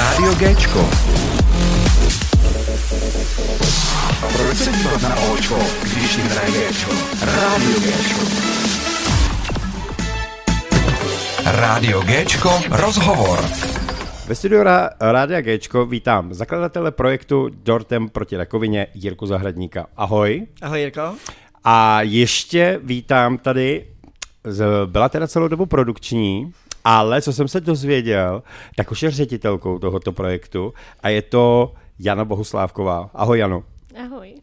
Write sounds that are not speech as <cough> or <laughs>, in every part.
Rádio Géčko. Proč se dívat na Očko, když jim hraje Géčko? Rádio Géčko. Rádio Géčko, rozhovor. Ve studiu Rádia Géčko vítám zakladatele projektu Dortem proti rakovině Jirku Zahradníka. Ahoj. Ahoj Jirko. A ještě vítám tady, z- byla teda celou dobu produkční, ale co jsem se dozvěděl, tak už je ředitelkou tohoto projektu a je to Jana Bohuslávková. Ahoj Jano. Ahoj.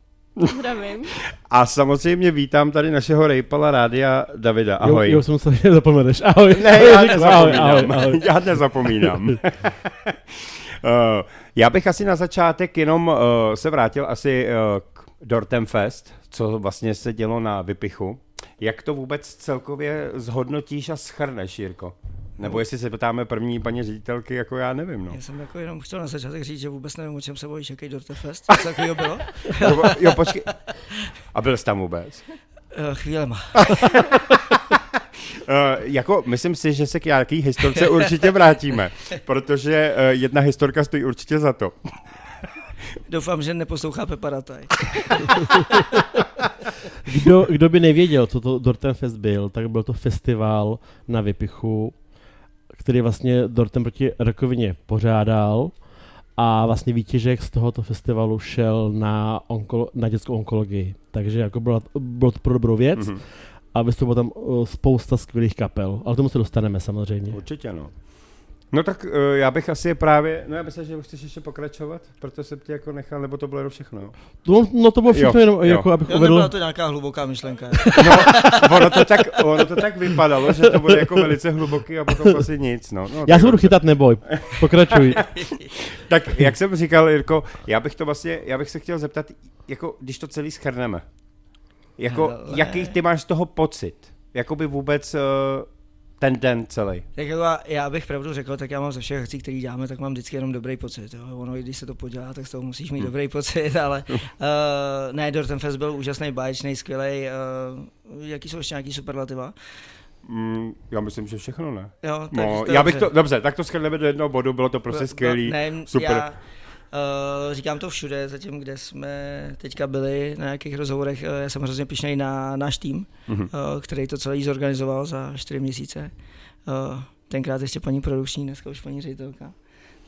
Zdravím. <laughs> A samozřejmě vítám tady našeho rejpala rádia Davida. Ahoj. Jo, jo jsem musel, <laughs> že zapomeneš. Ahoj. Ne, já Jirko, ahoj, nezapomínám. ahoj, ahoj. <laughs> Já nezapomínám. Eh, já bych asi na začátek jenom uh, se vrátil asi uh, k Dortem Fest, co vlastně se dělo na Vypichu. Jak to vůbec celkově zhodnotíš a schrneš, Jirko? Nebo jestli se ptáme první paní ředitelky, jako já nevím, no. Já jsem jako jenom chtěl na začátek říct, že vůbec nevím, o čem se bojíš, jaký Dorte Fest, co takového bylo. Jo, jo, počkej. A byl jsi tam vůbec? Uh, chvílema. Uh, jako, myslím si, že se k nějaký historce určitě vrátíme, protože uh, jedna historka stojí určitě za to. Doufám, že neposlouchá Pepa Rataj. Kdo, kdo by nevěděl, co to Dorten Fest byl, tak byl to festival na Vypichu, který vlastně Dorten proti rakovině pořádal a vlastně výtěžek z tohoto festivalu šel na, onkolo, na dětskou onkologii. Takže jako bylo, bylo to pro dobrou věc Mhm. mm-hmm. a vystoupilo tam uh, spousta skvělých kapel, ale k tomu se dostaneme samozřejmě. Určitě, no. No tak uh, já bych asi právě, no já myslím, že už chceš ještě pokračovat, proto jsem tě jako nechal, nebo to bylo jenom všechno. jo? No, no to bylo všechno Jo, jenom, jo. jako abych Jo, uvedl. to nějaká hluboká myšlenka. <laughs> No, ono to, tak, ono to tak vypadalo, že to bude jako velice hluboký a potom asi nic, no. no Já se budu chytat, neboj. Pokračuj. <laughs> Tak jak jsem říkal, Jirko, já bych to vlastně, já bych se chtěl zeptat, jako když to celý schrneme, jako Hele. jaký ty máš z toho pocit? Jakoby vůbec uh, ten den celý. Tak jako já- bych pravdu řekl, tak já mám ze všech akcí, které děláme, tak mám vždycky jenom dobrý pocit. Jo. Ono, i když se to podělá, tak z toho musíš mít dobrý pocit, ale uh, <laughs> ne, Dorten Fest byl úžasný, báječný, skvělý. Uh, jaký jsou ještě nějaký superlativa? Mm, já myslím, že všechno ne. Jo, tak No, já bych dobře. to, dobře, tak to schrneme do jednoho bodu, bylo to prostě No, skvělý, Ne, super. Já, Uh, říkám to všude, zatím, kde jsme teďka byli na nějakých rozhovorech, uh, já jsem hrozně pišnej na náš tým, Mhm. uh, který to celý zorganizoval za čtyři měsíce. Uh, tenkrát ještě paní produkční, dneska už paní ředitelka.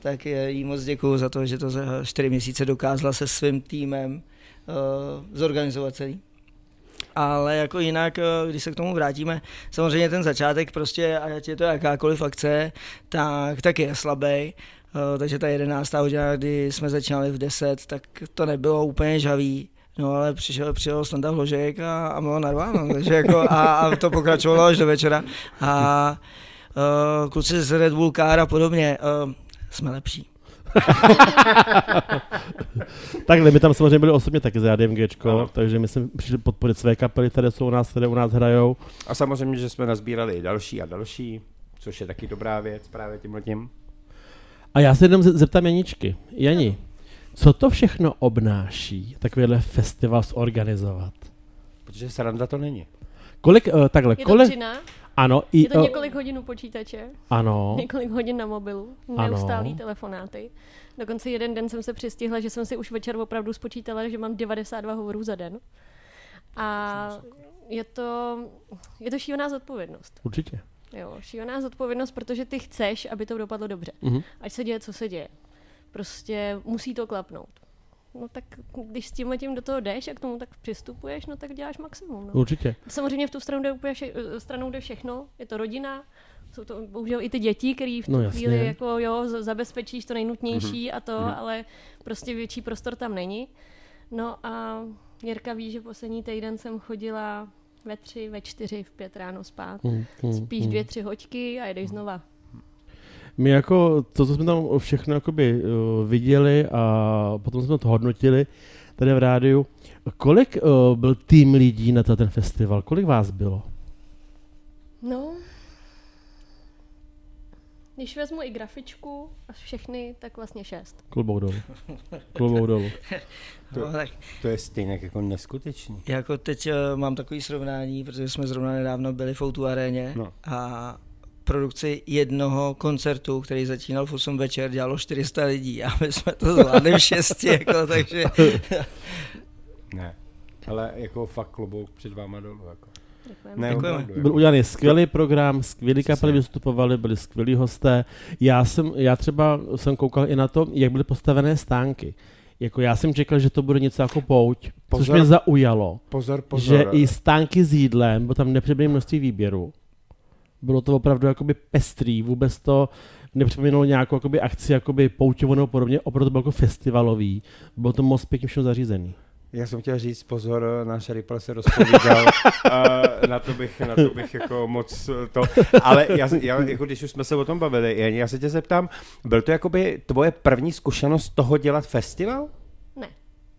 Tak eh, jí moc děkuju za to, že to za čtyři měsíce dokázala se svým týmem uh, zorganizovat celý. Ale jako jinak, eh, když se k tomu vrátíme, samozřejmě ten začátek prostě, ať je to jakákoliv akce, tak, tak je slabý. Uh, takže ta jedenáctá hodina, kdy jsme začínali v 10, tak to nebylo úplně žavý. No ale přišel, přišel Standa Vložek a, a bylo narváno, takže jako a, a, to pokračovalo až do večera. A uh, kluci z Red Bull Car a podobně, uh, jsme lepší. <laughs> Takhle, my tam samozřejmě byli osobně taky za ADMGčko, Ano. takže my jsme přišli podporit své kapely, které jsou u nás, které u nás hrajou. A samozřejmě, že jsme nazbírali i další a další, což je taky dobrá věc právě tímhle tím. A já se jenom ze- zeptám Janičky. Jani, co to všechno obnáší takovýhle festival zorganizovat? Protože sranda to není. Kolik, uh, takhle, Je to kolik, dřina, ano, i, je to eh, několik hodin u počítače, ano, několik hodin na mobilu, Ano. neustálý telefonáty. Dokonce jeden den jsem se přistihla, že jsem si už večer opravdu spočítala, že mám 92 hovorů za den. A je to, je to šílená zodpovědnost. určitě. Jo, šílená zodpovědnost, protože ty chceš, aby to dopadlo dobře. Mhm. Ať se děje, co se děje. Prostě musí to klapnout. No tak když s tím tím do toho jdeš a k tomu tak přistupuješ, no tak děláš maximum. No. Určitě. Samozřejmě v tu stranu jde úplně vše, stranou jde všechno, je to rodina, jsou to bohužel i ty děti, který v tu No jasně. chvíli jako jo, zabezpečíš to nejnutnější a to, ale prostě větší prostor tam není. No a Jirka ví, že poslední týden jsem chodila ve tři, ve čtyři, v pět ráno spát. Mm, mm, Spíš mm. dvě, tři hoďky a jedeš znova. My jako to, co jsme tam všechno jakoby uh, viděli a potom jsme to hodnotili tady v rádiu, kolik uh, byl tým lidí na ten festival? Kolik vás bylo? No, Když vezmu i grafičku a všechny, tak vlastně šest. Klobouk dolů. Klobouk dolů. <laughs> No, tak To je stejně jako neskutečný. jako teď uh, mám takový srovnání, protože jsme zrovna nedávno byli v Outu aréně No. a produkci jednoho koncertu, který začínal v 8 večer, dělalo 400 lidí a my jsme to zvládli v 6, <laughs> jako, takže Ne. Ale jako fakt klobouk před váma dolů. Jako. Děkujeme. Ne, Děkujeme. opravdu. Byl udělaný skvělý program, skvělí kapely vystupovali, byli skvělí hosté. Já jsem, já třeba jsem koukal i na to, jak byly postavené stánky. Jako já jsem čekal, že to bude něco jako pouť, což Pozor. mě zaujalo. Pozor, pozor. Že i stánky s jídlem, bo tam nepřibyly množství výběru. Bylo to opravdu jakoby pestrý, vůbec to nepřipomínalo nějakou jakoby akci jakoby pouťovou nebo podobně, opravdu to bylo jako festivalový. Bylo to moc pěkně všechno zařízený. Já jsem chtěl říct, pozor, náš Ripple se rozpovídal, <laughs> a na to bych, na to bych jako moc to, ale já, já, jako když už jsme se o tom bavili, já se tě zeptám, byl to jakoby tvoje první zkušenost toho dělat festival? Ne.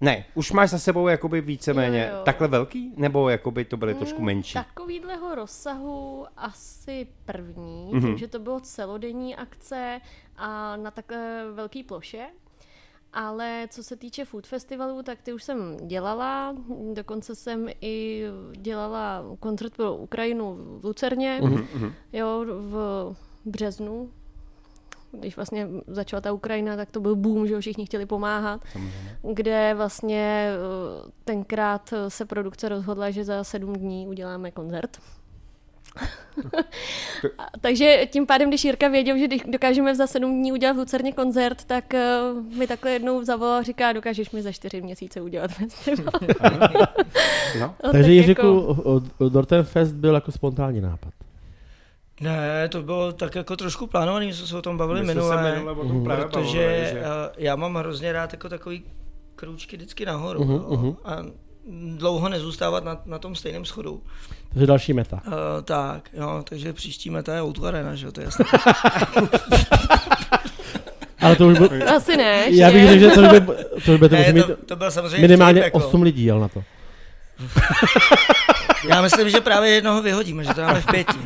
Ne, už máš za sebou jakoby víceméně Jo, jo. takhle velký, nebo jakoby to byly trošku Mm, menší? Takovýhleho rozsahu asi první, Mhm. mm-hmm. tím, že to bylo celodenní akce a na takhle velké ploše. Ale co se týče food festivalů, tak ty už jsem dělala, dokonce jsem i dělala koncert pro Ukrajinu v Lucerně, Mhm, mhm. jo, v březnu. Když vlastně začala ta Ukrajina, tak to byl boom, že všichni chtěli pomáhat Samozřejmě. kde vlastně eh, tenkrát se produkce rozhodla, že za sedm dní uděláme koncert. <laughs> Takže tím pádem, když Jirka věděl, že když dokážeme za sedm dní udělat v Lucerně koncert, tak eh, mi takhle jednou zavolal a říká, dokážeš mi za čtyři měsíce udělat <laughs> festival. No, <laughs> No, Takže tak Jiříku, jako- Dorten Fest byl jako spontánní nápad. ne, to bylo tak jako trošku plánovaný, my jsme se o tom bavili my jsme se minule, minule o tom právě protože bavili, že... eh, já mám hrozně rád jako takový krůčky vždycky nahoru Mhm, jo, mhm. a dlouho nezůstávat na, na tom stejném schodu. Takže další meta. Uh, tak, jo, takže příští meta je Outu Arena, že jo, to je jasné. <laughs> Ale to už byl, Asi ne, já bych že? řekl, že to už by, to už by to ne, musí mít to, to byl samozřejmě minimálně vtip, jako. 8 lidí jel na to. <laughs> Já myslím, že právě jednoho vyhodíme, že to máme v pěti.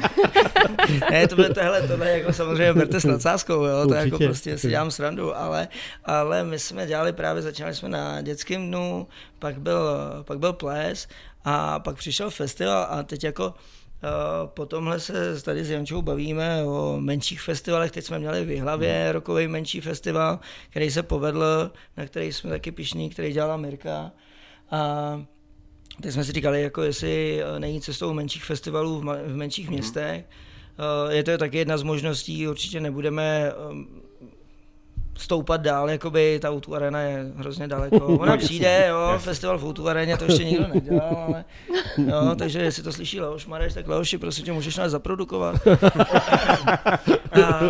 ne, tohle, tohle, tohle jako samozřejmě berte s nadsázkou, jo, to je jako Určitě. prostě si dělám srandu, ale, ale my jsme dělali právě, začínali jsme na dětském dnu, pak byl, pak byl ples a pak přišel festival a teď jako Uh, po tomhle se tady s Jančou bavíme o menších festivalech. Teď jsme měli v Jihlavě rokový menší festival, který se povedl, na který jsme taky pišní, který dělala Mirka. A Teď jsme si říkali, jako jestli eh, není cestou menších festivalů v, v menších městech. Eh, Je to taky jedna z možností, určitě nebudeme ehm, stoupat dál, jakoby ta Outu Arena je hrozně daleko. <laughs> Ona přijde, jo, festival v Outu Areně, to ještě nikdo nedělal, ale jo, <laughs> takže jestli to slyší Leoš Mareš, tak Leoši, prosím tě, můžeš nás zaprodukovat. <laughs> a,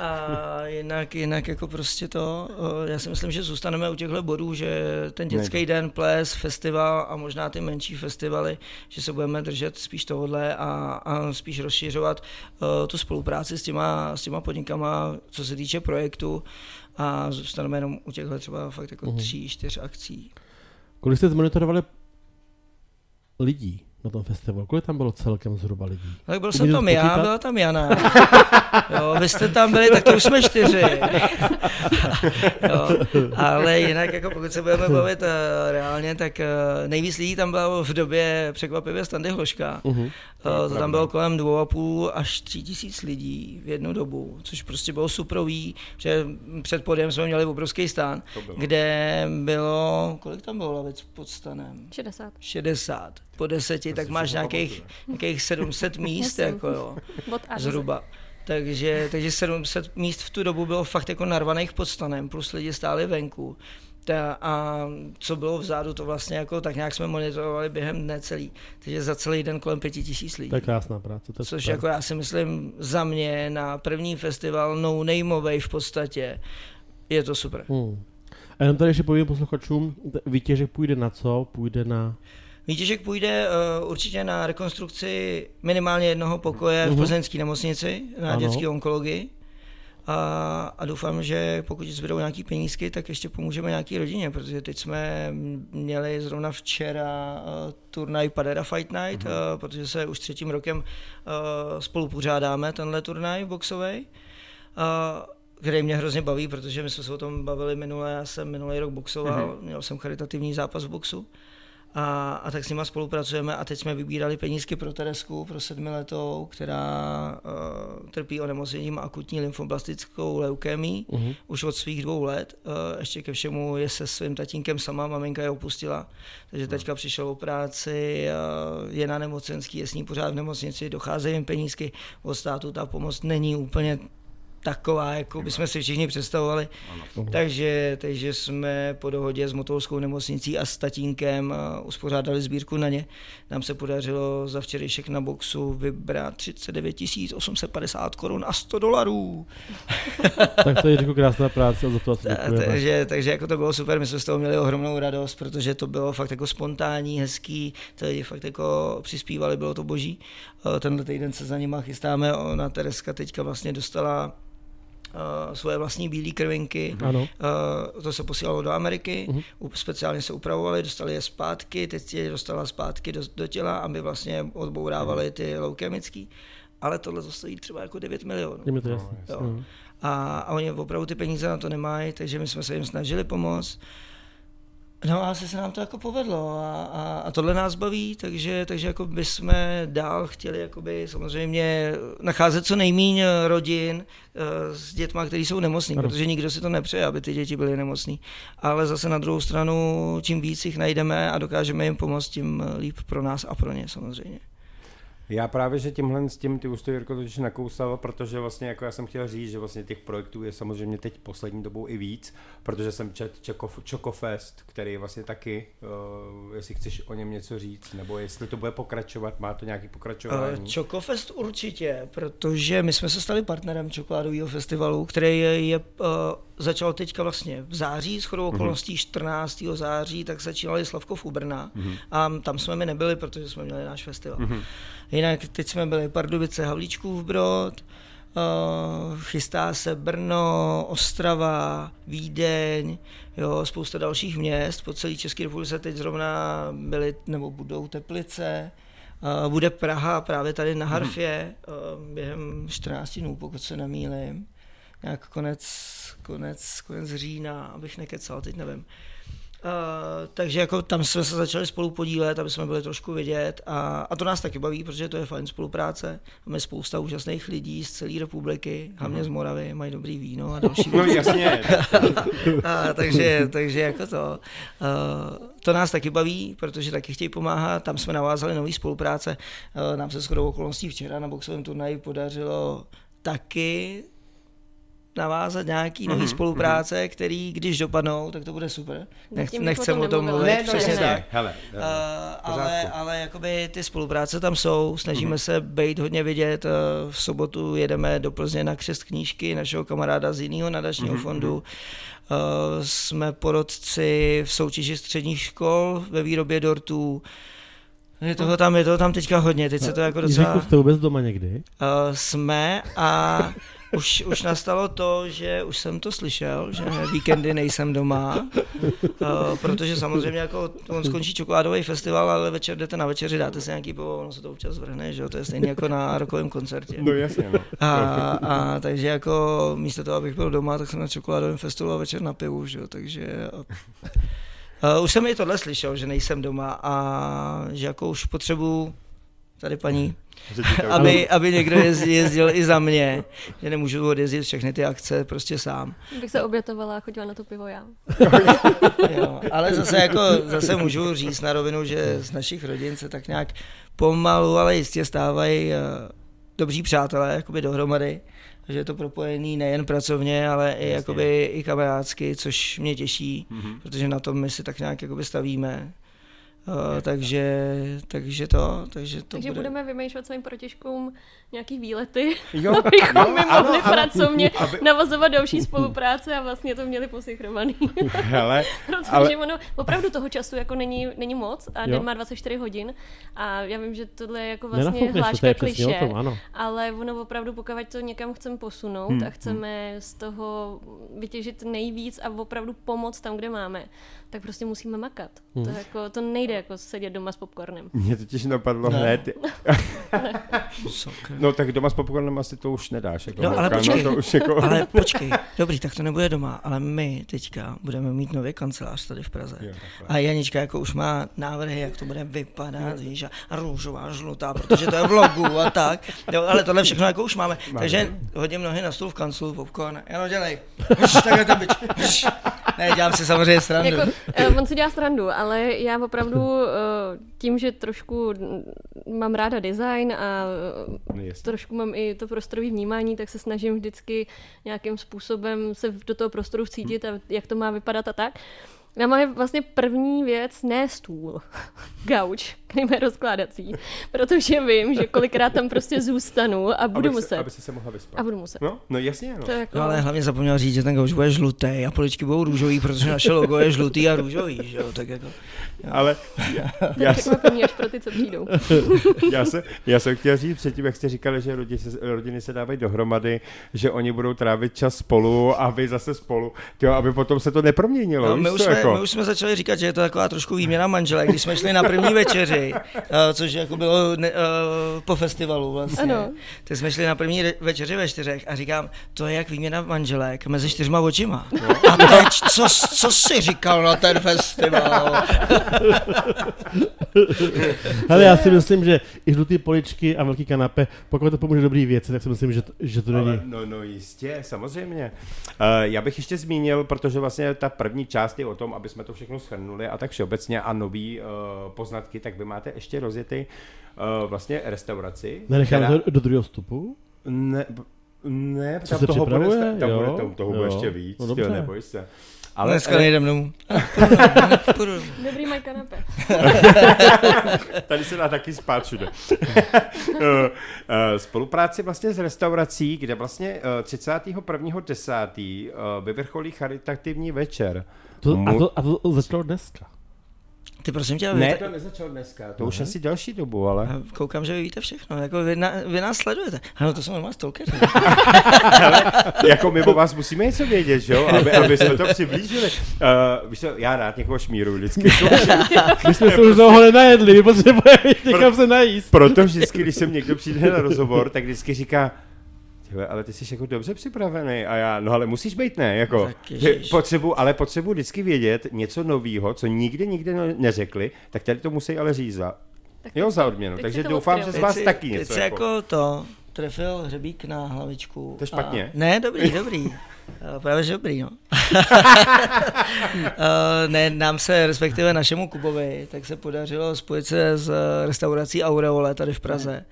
a jinak, jinak jako prostě to, eh, já si myslím, že zůstaneme u těchto bodů, že ten dětský den, ples, festival a možná ty menší festivaly, že se budeme držet spíš tohodle a, a spíš rozšiřovat uh, tu spolupráci s těma, s těma podnikama, co se týče projektu a zůstaneme jenom u těchto třeba fakt jako Mhm. tří, čtyř akcí. Kolik jste zmonitorovali lidí na tom festivalu? Kolik tam bylo celkem zhruba lidí? Tak byl jsem to tam já, byla tam Jana. <laughs> Jo, vy jste tam byli, tak to už jsme čtyři. <laughs> Jo, ale jinak, jako pokud se budeme bavit uh, reálně, tak uh, nejvíc lidí tam bylo v době překvapivě Standy Hloška. Uh-huh. Uh, to tam bylo kolem dvou a půl až tři tisíc lidí v jednu dobu, což prostě bylo suprový, že před podjem jsme měli obrovský stán, kde bylo, kolik tam bylo lavic pod stanem? 60. 60. Po deseti, tak máš nějakých, nějakých 700 <laughs> míst, jako jo, zhruba. Takže, takže 700 míst v tu dobu bylo fakt jako narvaných pod stanem, plus lidi stáli venku. Ta, a co bylo vzadu, to vlastně jako tak nějak jsme monitorovali během dne celý. Takže za celý den kolem pěti tisíc lidí. To je krásná práce. To je Což super. jako já si myslím za mě na první festival no nameovej v podstatě je to super. Hmm. A jenom tady ještě povím posluchačům, výtěžek půjde na co? Půjde na... Výtěžek půjde uh, určitě na rekonstrukci minimálně jednoho pokoje v Mhm. plzeňské nemocnici na Ano. dětské onkologii. A, a doufám, že pokud zbydou nějaký penízky, tak ještě pomůžeme nějaký rodině, protože teď jsme měli zrovna včera uh, turnaj Padera Fight Night, uh, protože se už třetím rokem uh, spolu pořádáme tenhle turnaj boxový. Uh, který mě hrozně baví, protože my jsme se o tom bavili minule, já jsem minulý rok boxoval, měl jsem charitativní zápas v boxu. A, a tak s nima spolupracujeme a teď jsme vybírali penízky pro Teresku, pro sedmiletou, která uh, trpí onemocněním akutní lymfoblastickou leukémii uh-huh. už od svých dvou let. Uh, ještě ke všemu je se svým tatínkem sama, maminka je opustila, takže teďka přišel o práci, uh, je na nemocenský, je s ní pořád v nemocnici, docházejí jim penízky od státu, ta pomoc není úplně taková, jako bychom si všichni představovali. Ano. Takže, takže jsme po dohodě s Motolskou nemocnicí a s tatínkem uspořádali sbírku na ně. Nám se podařilo za včerejšek na boxu vybrat 39 850 korun a 100 dolarů. <laughs> tak to je jako krásná práce a za to <laughs> takže, takže jako to bylo super, my jsme z toho měli ohromnou radost, protože to bylo fakt jako spontánní, hezký, to lidi fakt jako přispívali, bylo to boží. Tenhle týden se za nima chystáme, ona Tereska teďka vlastně dostala uh, svoje vlastní bílé krvinky. Ano. Uh, to se posílalo do Ameriky, uh-huh. speciálně se upravovali, dostali je zpátky, teď je dostala zpátky do, do těla, aby vlastně odbourávali ty leukemický. Ale tohle to stojí třeba jako 9 milionů. Je to jasný. Jo. A, a oni opravdu ty peníze na to nemají, takže my jsme se jim snažili pomoct. No a asi se nám to jako povedlo a, a, a tohle nás baví, takže, takže jako bychom dál chtěli jakoby samozřejmě nacházet co nejméně rodin uh, s dětma, kteří jsou nemocní, ano. protože nikdo si to nepřeje, aby ty děti byly nemocní. Ale zase na druhou stranu, čím víc jich najdeme a dokážeme jim pomoct, tím líp pro nás a pro ně samozřejmě. Já právě, že tímhle s tím ty už to Jirko totiž nakousal, protože vlastně jako já jsem chtěl říct, že vlastně těch projektů je samozřejmě teď poslední dobou i víc, protože jsem čet Chocofest, který vlastně taky, uh, jestli chceš o něm něco říct, nebo jestli to bude pokračovat, má to nějaký pokračování? Uh, Chocofest určitě, protože my jsme se stali partnerem čokoládového festivalu, který je, je uh, začal teďka vlastně v září, s chodou mhm. okolností 14. září, tak začínali Slavkov u Brna mm-hmm. a tam jsme mi nebyli, protože jsme měli náš festival. Mm-hmm. Jinak teď jsme byli Pardubice, Havlíčkův Brod, uh, chystá se Brno, Ostrava, Vídeň, jo, spousta dalších měst. Po celé České republice teď zrovna byly nebo budou Teplice, uh, bude Praha právě tady na Harfě uh, během 14 dnů, pokud se nemýlím. Nějak konec, konec, konec října, abych nekecal, teď nevím. Uh, takže jako tam jsme se začali spolu podílet, aby jsme byli trošku vidět a, a to nás taky baví, protože to je fajn spolupráce. Máme spousta úžasných lidí z celé republiky, hlavně z Moravy, mají dobrý víno a <laughs> další No jasně. <laughs> a, takže, takže jako to. Uh, to nás taky baví, protože taky chtějí pomáhat. Tam jsme navázali nový spolupráce. Uh, nám se shodou okolností včera na boxovém turnaji podařilo taky navázat nějaký nový mm-hmm. spolupráce, který když dopadnou, tak to bude super. Nech, nechcem o tom mluvit, ne, no, přesně tak. Hele, uh, ale, ale jakoby ty spolupráce tam jsou, snažíme mm-hmm. se být hodně vidět. Uh, v sobotu jedeme do Plzně na křest knížky našeho kamaráda z jiného nadačního mm-hmm. fondu. Uh, jsme porodci v soutěži středních škol ve výrobě dortů. Je toho tam, je toho tam teďka hodně, teď se to jako docela... Jste vůbec doma někdy? Uh, jsme a už, už nastalo to, že už jsem to slyšel, že víkendy nejsem doma, uh, protože samozřejmě jako on skončí čokoládový festival, ale večer jdete na večeři, dáte si nějaký pivo, ono se to občas vrhne, že jo, to je stejně jako na rokovém koncertě. No jasně, no. A, a, takže jako místo toho, abych byl doma, tak jsem na čokoládovém festivalu a večer na pivu, že jo, takže... Uh, už jsem i tohle slyšel, že nejsem doma a že jako už potřebuji tady paní, aby, aby někdo jezdil, jezdil i za mě, že nemůžu odjezdit všechny ty akce prostě sám. Bych se obětovala a chodila na to pivo já. <laughs> jo, ale zase jako, zase můžu říct na rovinu, že z našich rodin se tak nějak pomalu, ale jistě stávají uh, dobří přátelé jakoby dohromady že je to propojený nejen pracovně, ale i, jakoby, i kamarádsky, což mě těší, mm-hmm. protože na tom my si tak nějak jakoby stavíme. Uh, takže, takže to, takže to Takže bude. budeme vymýšlet svým protěžkům nějaký výlety, Jo, <laughs> abychom jo, my ano, mohli ano. pracovně <laughs> Aby- navazovat další spolupráce a vlastně to měli posynchronovaný. <laughs> Hele, Protože ale ono opravdu toho času jako není, není moc a Jo. den má 24 hodin a já vím, že tohle je jako vlastně to, to hláška je přesně kliše, tom, ano. ale ono opravdu, pokud to někam chceme posunout Hmm, a chceme z toho vytěžit nejvíc a opravdu pomoct tam, kde máme, tak prostě musíme makat. Hmm. To, jako, to nejde jako sedět doma s popcornem. Mě totiž napadlo Ne. hned. No tak doma s popcornem asi to už nedáš. Jako No, ale počkej. no, to už jako... Ale počkej, dobrý, tak to nebude doma, ale my teďka budeme mít nový kancelář tady v Praze. Jo. A Janička jako už má návrhy, jak to bude vypadat, víš, a růžová, žlutá, protože to je v logu a tak. Jo, ale tohle všechno jako už máme. Takže hodím nohy na stůl v kanclu, popcorn, jenom dělej. Takhle to byč. Ne, dělám si samozřejmě srandu. Jako, on si dělá srandu, ale já opravdu eh, tím, že trošku mám ráda design a eh, No, jasně. trošku mám i to prostorové vnímání, tak se snažím vždycky nějakým způsobem se do toho prostoru vcítit a jak to má vypadat a tak. Na moje vlastně první věc, ne stůl, <laughs> gauč, který je rozkládací, protože vím, že kolikrát tam prostě zůstanu a budu aby muset. Se, aby se, se mohla vyspat. A budu muset. No, no jasně, no. Jako... No ale hlavně zapomněl říct, že ten gauč bude žlutý a poličky budou růžový, protože naše logo je žlutý a růžový, že jo, tak jako. Ale já, já, jsem, Překvapení až pro ty, co přijdou. <laughs> já, jsem, já jsem chtěl říct předtím, jak jste říkali, že rodiny se, rodiny se dávají dohromady, že oni budou trávit čas spolu a vy zase spolu, tyjo, aby potom se to neproměnilo. No, my, už jsme, jako? my už jsme začali říkat, že je to taková trošku výměna manželek, když jsme šli na první večeři, uh, <laughs> což jako bylo ne, uh, po festivalu vlastně. Ano. Tak jsme šli na první večeři ve čtyřech a říkám, to je jak výměna manželek mezi čtyřma očima. A teď, co, co jsi říkal na ten festival? <laughs> Ale já si myslím, že i žlutý poličky a velký kanape, pokud to pomůže dobrý věci, tak si myslím, že to, že to Ale, není. no, no jistě, samozřejmě. Uh, já bych ještě zmínil, protože vlastně ta první část je o tom, aby jsme to všechno shrnuli a tak všeobecně a nový uh, poznatky, tak vy máte ještě rozjetý uh, vlastně restauraci. Nenecháme která- to do druhého vstupu? Ne, ne, tam toho bude, tam Jo, bude, tam toho bude jo. ještě víc, No no, dobře. neboj se. Ale Ale Dneska nejdem domů. <laughs> Dobrý mají kanape. <laughs> Tady se dá taky spát všude. <laughs> Eh, eh, Spolupráci vlastně s restaurací, kde vlastně eh, 31.10. eh, vyvrcholí charitativní večer. To, a, to, a to začalo dneska. Ty prosím tě, Ne, to nezačalo dneska, to už asi další dobu, ale... já koukám, že vy víte všechno, jako vy, na, vy nás sledujete. Ano, to jsou normálně stalkeři. <laughs> jako my o vás musíme něco vědět, že jo, aby, aby jsme to přiblížili. Uh, víš co, já rád někoho šmíru vždycky. <laughs> My jsme se už dlouho nenajedli, my potřebujeme někam se najíst. Proto vždycky, když sem někdo přijde na rozhovor, tak vždycky říká, "Tyhle, ale ty jsi jako dobře připravený a já, no ale musíš být ne, jako, Tak že ježiš. potřebu, ale potřebuji vždycky vědět něco nového, co nikdy nikdy ne- neřekli, tak tady to musí ale říct za, Tak jo, za odměnu, teď takže doufám, že odkryl. z vás si- taky teď něco si jako. jako to trefil hřebík na hlavičku. To je špatně. A, ne, dobrý, dobrý. <laughs> Eh, Právě, že dobrý, no. <laughs> Eh, ne, nám se, respektive našemu Kubovi, tak se podařilo spojit se s eh, restaurací Aureole tady v Praze,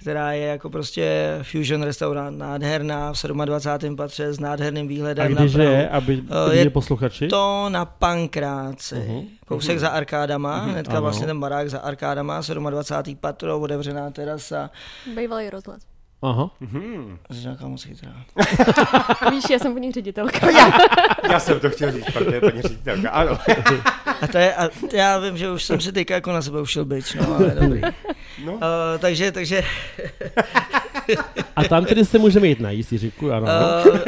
která je jako prostě fusion restaurant, nádherná, v 27. patře s nádherným A výhledem na kdeže Prahu. je, aby je posluchači? To na Pankráci. Uh-huh. Kousek za arkádama, hnedka Ano. vlastně ten barák za arkádama, 27. patro, otevřená terasa. Bývalý rozhlas. Aha. Hmm. Jsi nějaká moc chytrá. Víš, já jsem po ní ředitelka. Já <laughs> jsem to chtěl říct, protože paní ředitelka, ano. <laughs> A to je, a já vím, že už jsem si teďka jako na sebe ušel byč, no ale dobrý. No. Uh, takže, takže, A tam tedy se můžeme jít najíst, Jiříku, ano. uh,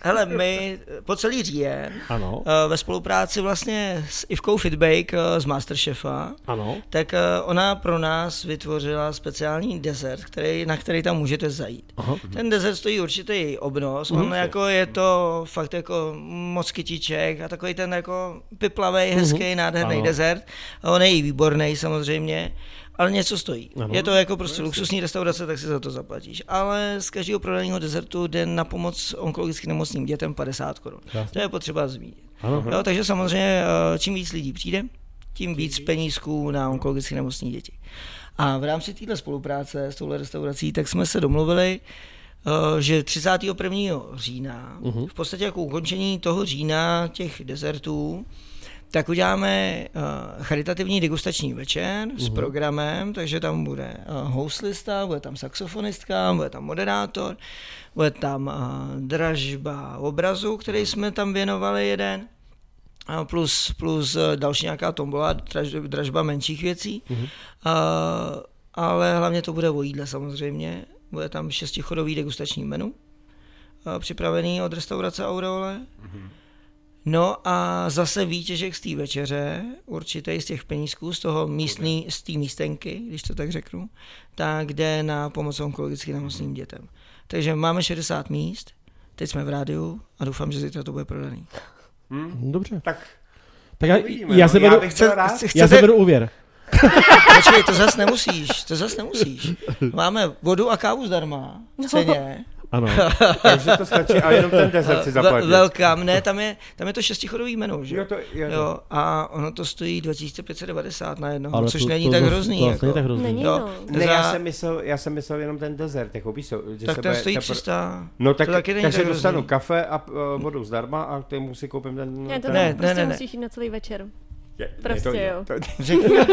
hele, my po celý říjen Ano, uh, ve spolupráci vlastně s Ivkou Fitbake uh, z Masterchefa, ano. tak uh, ona pro nás vytvořila speciální dezert, který, na který tam můžete zajít. Aha. Ten dezert stojí určitý obnos, on jako je to fakt jako moc kytiček a takový ten jako piplavý, hezký, nádherný Ano. dezert. A on je i výborný samozřejmě, ale něco stojí. Ano. Je to jako prostě luxusní restaurace, tak si za to zaplatíš. Ale z každého prodaného dezertu jde na pomoc onkologicky nemocným dětem 50 korun. To je potřeba zmínit. Ano. Jo, takže samozřejmě eh, čím víc lidí přijde, tím víc penízků na onkologicky nemocní děti. A v rámci této spolupráce s touhle restaurací, tak jsme se domluvili, eh, že 31. října, v podstatě jako ukončení toho října těch dezertů, tak uděláme uh, charitativní degustační večer s programem, takže tam bude uh, houslista, bude tam saxofonistka, bude tam moderátor, bude tam uh, dražba obrazu, který jsme tam věnovali jeden, a plus, plus další nějaká tombola, draž, dražba menších věcí. Uh, ale hlavně to bude o jídle samozřejmě. Bude tam šestichodový degustační menu, uh, připravený od restaurace Aureole. No a zase výtěžek z té večeře, určitý z těch penízků, z toho místní, z té místenky, když to tak řeknu, tak jde na pomoc onkologicky nemocným dětem. Takže máme 60 míst, teď jsme v rádiu a doufám, že zítra to bude prodaný. Dobře. Tak Tak já, uvidíme, já, no. se Já beru, bych chtěl rád. Chce- já se chcete- beru úvěr. <laughs> Počkej, to zase nemusíš, to zase nemusíš. Máme vodu a kávu zdarma v ceně. Ano. <laughs> Takže to stačí a jenom ten desert si zaplatit. Welcome, ne, tam je, tam je to šestichodový menu, že? Jo, to, jo, Jo, a ono to stojí 2590 na jednoho, Ale což to- není to tak hrozný. To jako. není tak hrozný. Není Jo. no. Ne, já jsem myslel, já jsem myslel jenom ten desert, jako víš, že Tak se ten stojí tepr- 300. No tak, to taky není takže tak dostanu hrozný. kafe a uh, vodu zdarma a k tomu si koupím ten... Ne, to ten... Ne, ne, ne, prostě ne, ne. musíš jít na celý večer. Je, prostě to, jo. <laughs> To, to.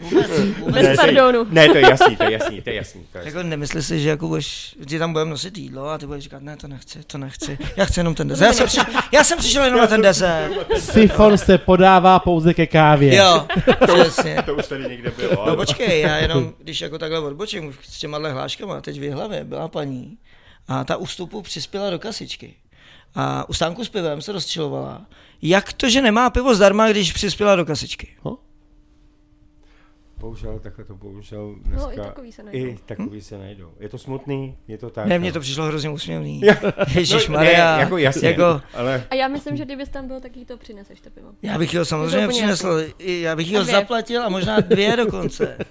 Vůbec, vůbec. Bez to pardonu. Ne, to je jasný, to je jasný, to je jasný. To je jasný. Jako nemysli si, že jako budeš, že tam budeme nosit jídlo a ty budeš říkat, ne, to nechci, to nechci, já chci jenom ten dezert. Já jsem, přišel, já jsem přišel jenom na ten dezert. Sifon se podává pouze ke kávě. Jo, <laughs> přesně. To už tady někde bylo. No ale- počkej, já jenom, když jako takhle odbočím s těma hláškama, teď v hlavě byla paní a ta u vstupu přispěla do kasičky. A u stánku s pivem se rozčilovala. Jak to, že nemá pivo zdarma, když přispěla do kasičky? Bohužel, takhle to bohužel No, dneska... i takový se najdou. I takový se najdou. Je to smutný, je to tak. Ne, no. mně to přišlo hrozně úsměvný. <laughs> No, Ježíš ne, Maria. jako jasně, Jako, ale A já myslím, že kdybys tam byl, tak jí to přineseš to pivo. já bych ho samozřejmě přinesl, i já bych ho zaplatil a možná dvě dokonce. <laughs>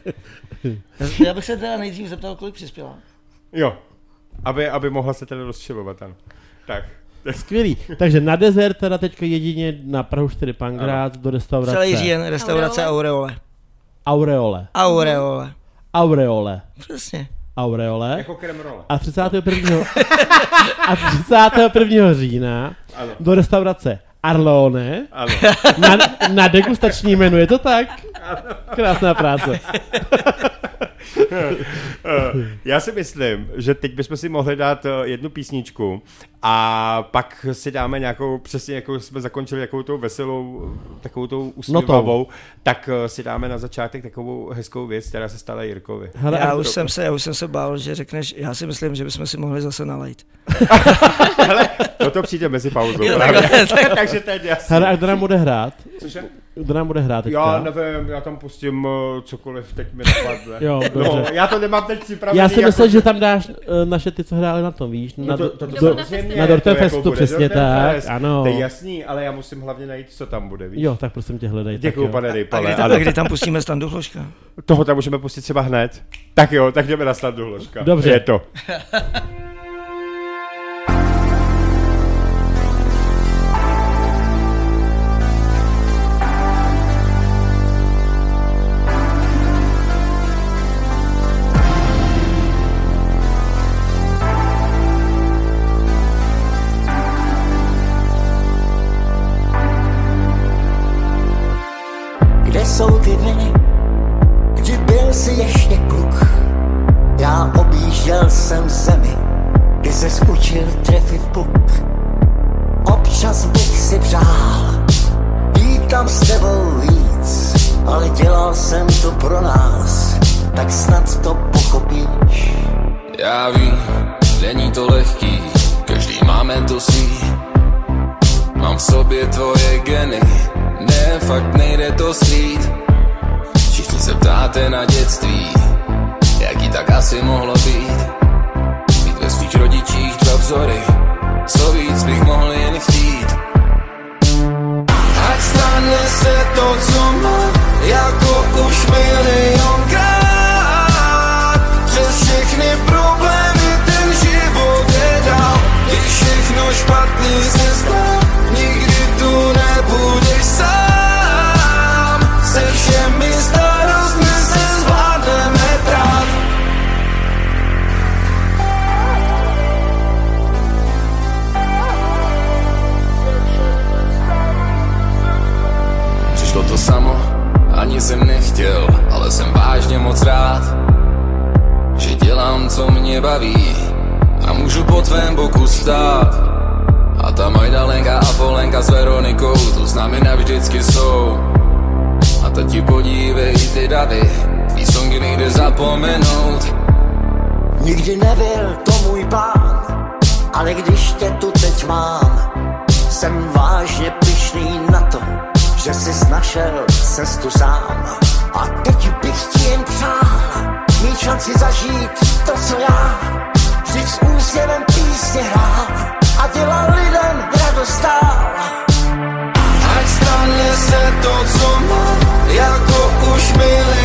Já bych se teda nejdřív zeptal, kolik přispěla. jo. Aby, aby mohla se teda rozčilovat, ano. Tak. Skvělý. Takže na dezert teda teďka jedině na Prahu 4 Pankrát do restaurace Celý říjen, restaurace Aureole. Aureole. Aureole. Aureole. Přesně. Aureole. Jako kremrola. A 31. <laughs> a 31. října Ano. do restaurace Arlone Ano. na, na degustační menu, je to tak? Krásná práce. <laughs> <laughs> Eh, Já si myslím, že teď bychom si mohli dát eh, jednu písničku a pak si dáme nějakou, přesně jako jsme zakončili jakou tou veselou, takovou tou usměvavou, tak eh, si dáme na začátek takovou hezkou věc, která se stala Jirkovi. Hele, Já už jsem se, já už jsem se bál, že řekneš, já si myslím, že bychom si mohli zase nalejt. <laughs> Hele, no to přijde mezi pauzou Jo, <laughs> Takže teď jasně. hele, a kdo nám bude hrát? Cože? Kdo nám bude hrát teďka? Já nevím, já tam pustím uh, cokoliv, teď mi napadne. Jo, no, dobře. já to nemám teď připravený. Já si jako- myslel, že tam dáš uh, naše ty, co hráli na tom, víš? Na, No to, do- to, to, to, na. Na to jako přesně tak, Fest. ano. To je jasný, ale já musím hlavně najít, co tam bude, víš? Jo, tak prosím tě, hledej. jo. pane a, Rejpale, kdy, ale a kdy tam pustíme standu hloška? toho tam můžeme pustit třeba hned. Tak jo, tak jdeme na snadu hložka. Dobře. Je to. <laughs> to svý. Mám v sobě tvoje geny, ne, fakt nejde to skrýt. Všichni se ptáte na dětství, jaký tak asi mohlo být. Mít ve svých rodičích dva vzory, co víc bych mohl jen chtít. Ať stane se to, co mám, jako už milionkrát. Po tvém boku stát. A ta Majdalenka a Polenka s Veronikou tu s námi navždycky jsou. A teď ti podívej ty davy, tvý songy nejde zapomenout. Nikdy nebyl to můj plán, ale když tě tu teď mám, Jsem vážně pišný na to, že jsi našel cestu sám. A teď bych ti jen přál mít šanci zažít to, co já. Vždyť s úsměvem písně hrál a dělal lidem radost dál. Ať stane se to, co má, jako už milionkrát.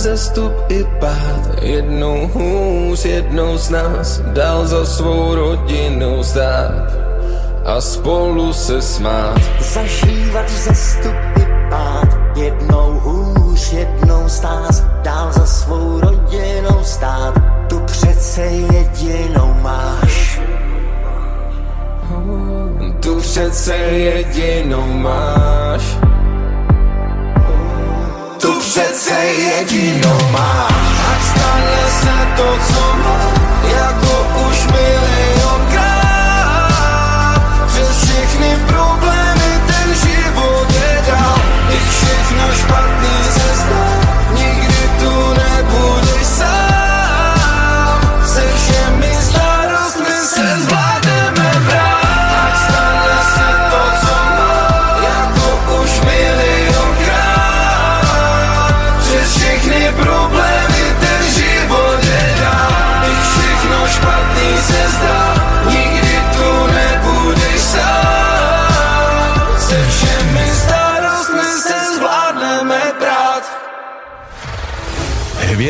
Vzestup i pád, jednou hůř, jednou z nás, dál za svou rodinu stát a spolu se smát. Zažívat vzestupy pád, jednou hůř, jednou stát, dál za svou rodinou stát. Tu přece jedinou máš. Tu přece jedinou máš. Tu přece jedinou máš. Ať stane se to, co má, jako už milionkrát. Přes všechny problémy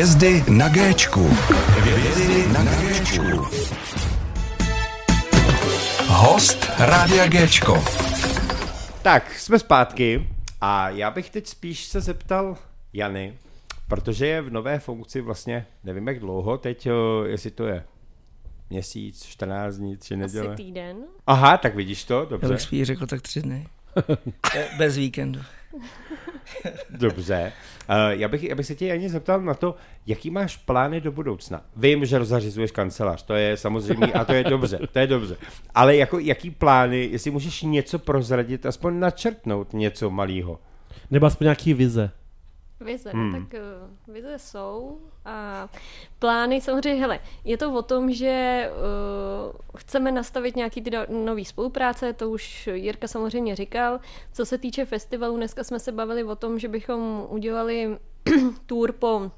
Hvězdy na Géčku. Hvězdy na Géčku. Host Rádia Géčko. Tak, jsme zpátky a já bych teď spíš se zeptal Jany, protože je v nové funkci vlastně, nevím jak dlouho, teď o, jestli to je měsíc, 14 dní, tři neděle. Asi týden. Aha, tak vidíš to, Já dobře. bych spíš řekl tak tři dny. <laughs> Be- Bez víkendu. <laughs> Dobře. Uh, já, bych, já bych se tě ani zeptal na to, jaký máš plány do budoucna. Vím, že rozhařizuješ kancelář, to je samozřejmě a to je dobře, to je dobře. Ale jako, jaký plány, jestli můžeš něco prozradit, aspoň načrtnout něco malého. Nebo aspoň nějaký vize. Vize, hmm. tak uh, vize jsou a plány samozřejmě, hele, je to o tom, že uh, chceme nastavit nějaký ty nové spolupráce, to už Jirka samozřejmě říkal. Co se týče festivalu, dneska jsme se bavili o tom, že bychom udělali <clears throat> tour po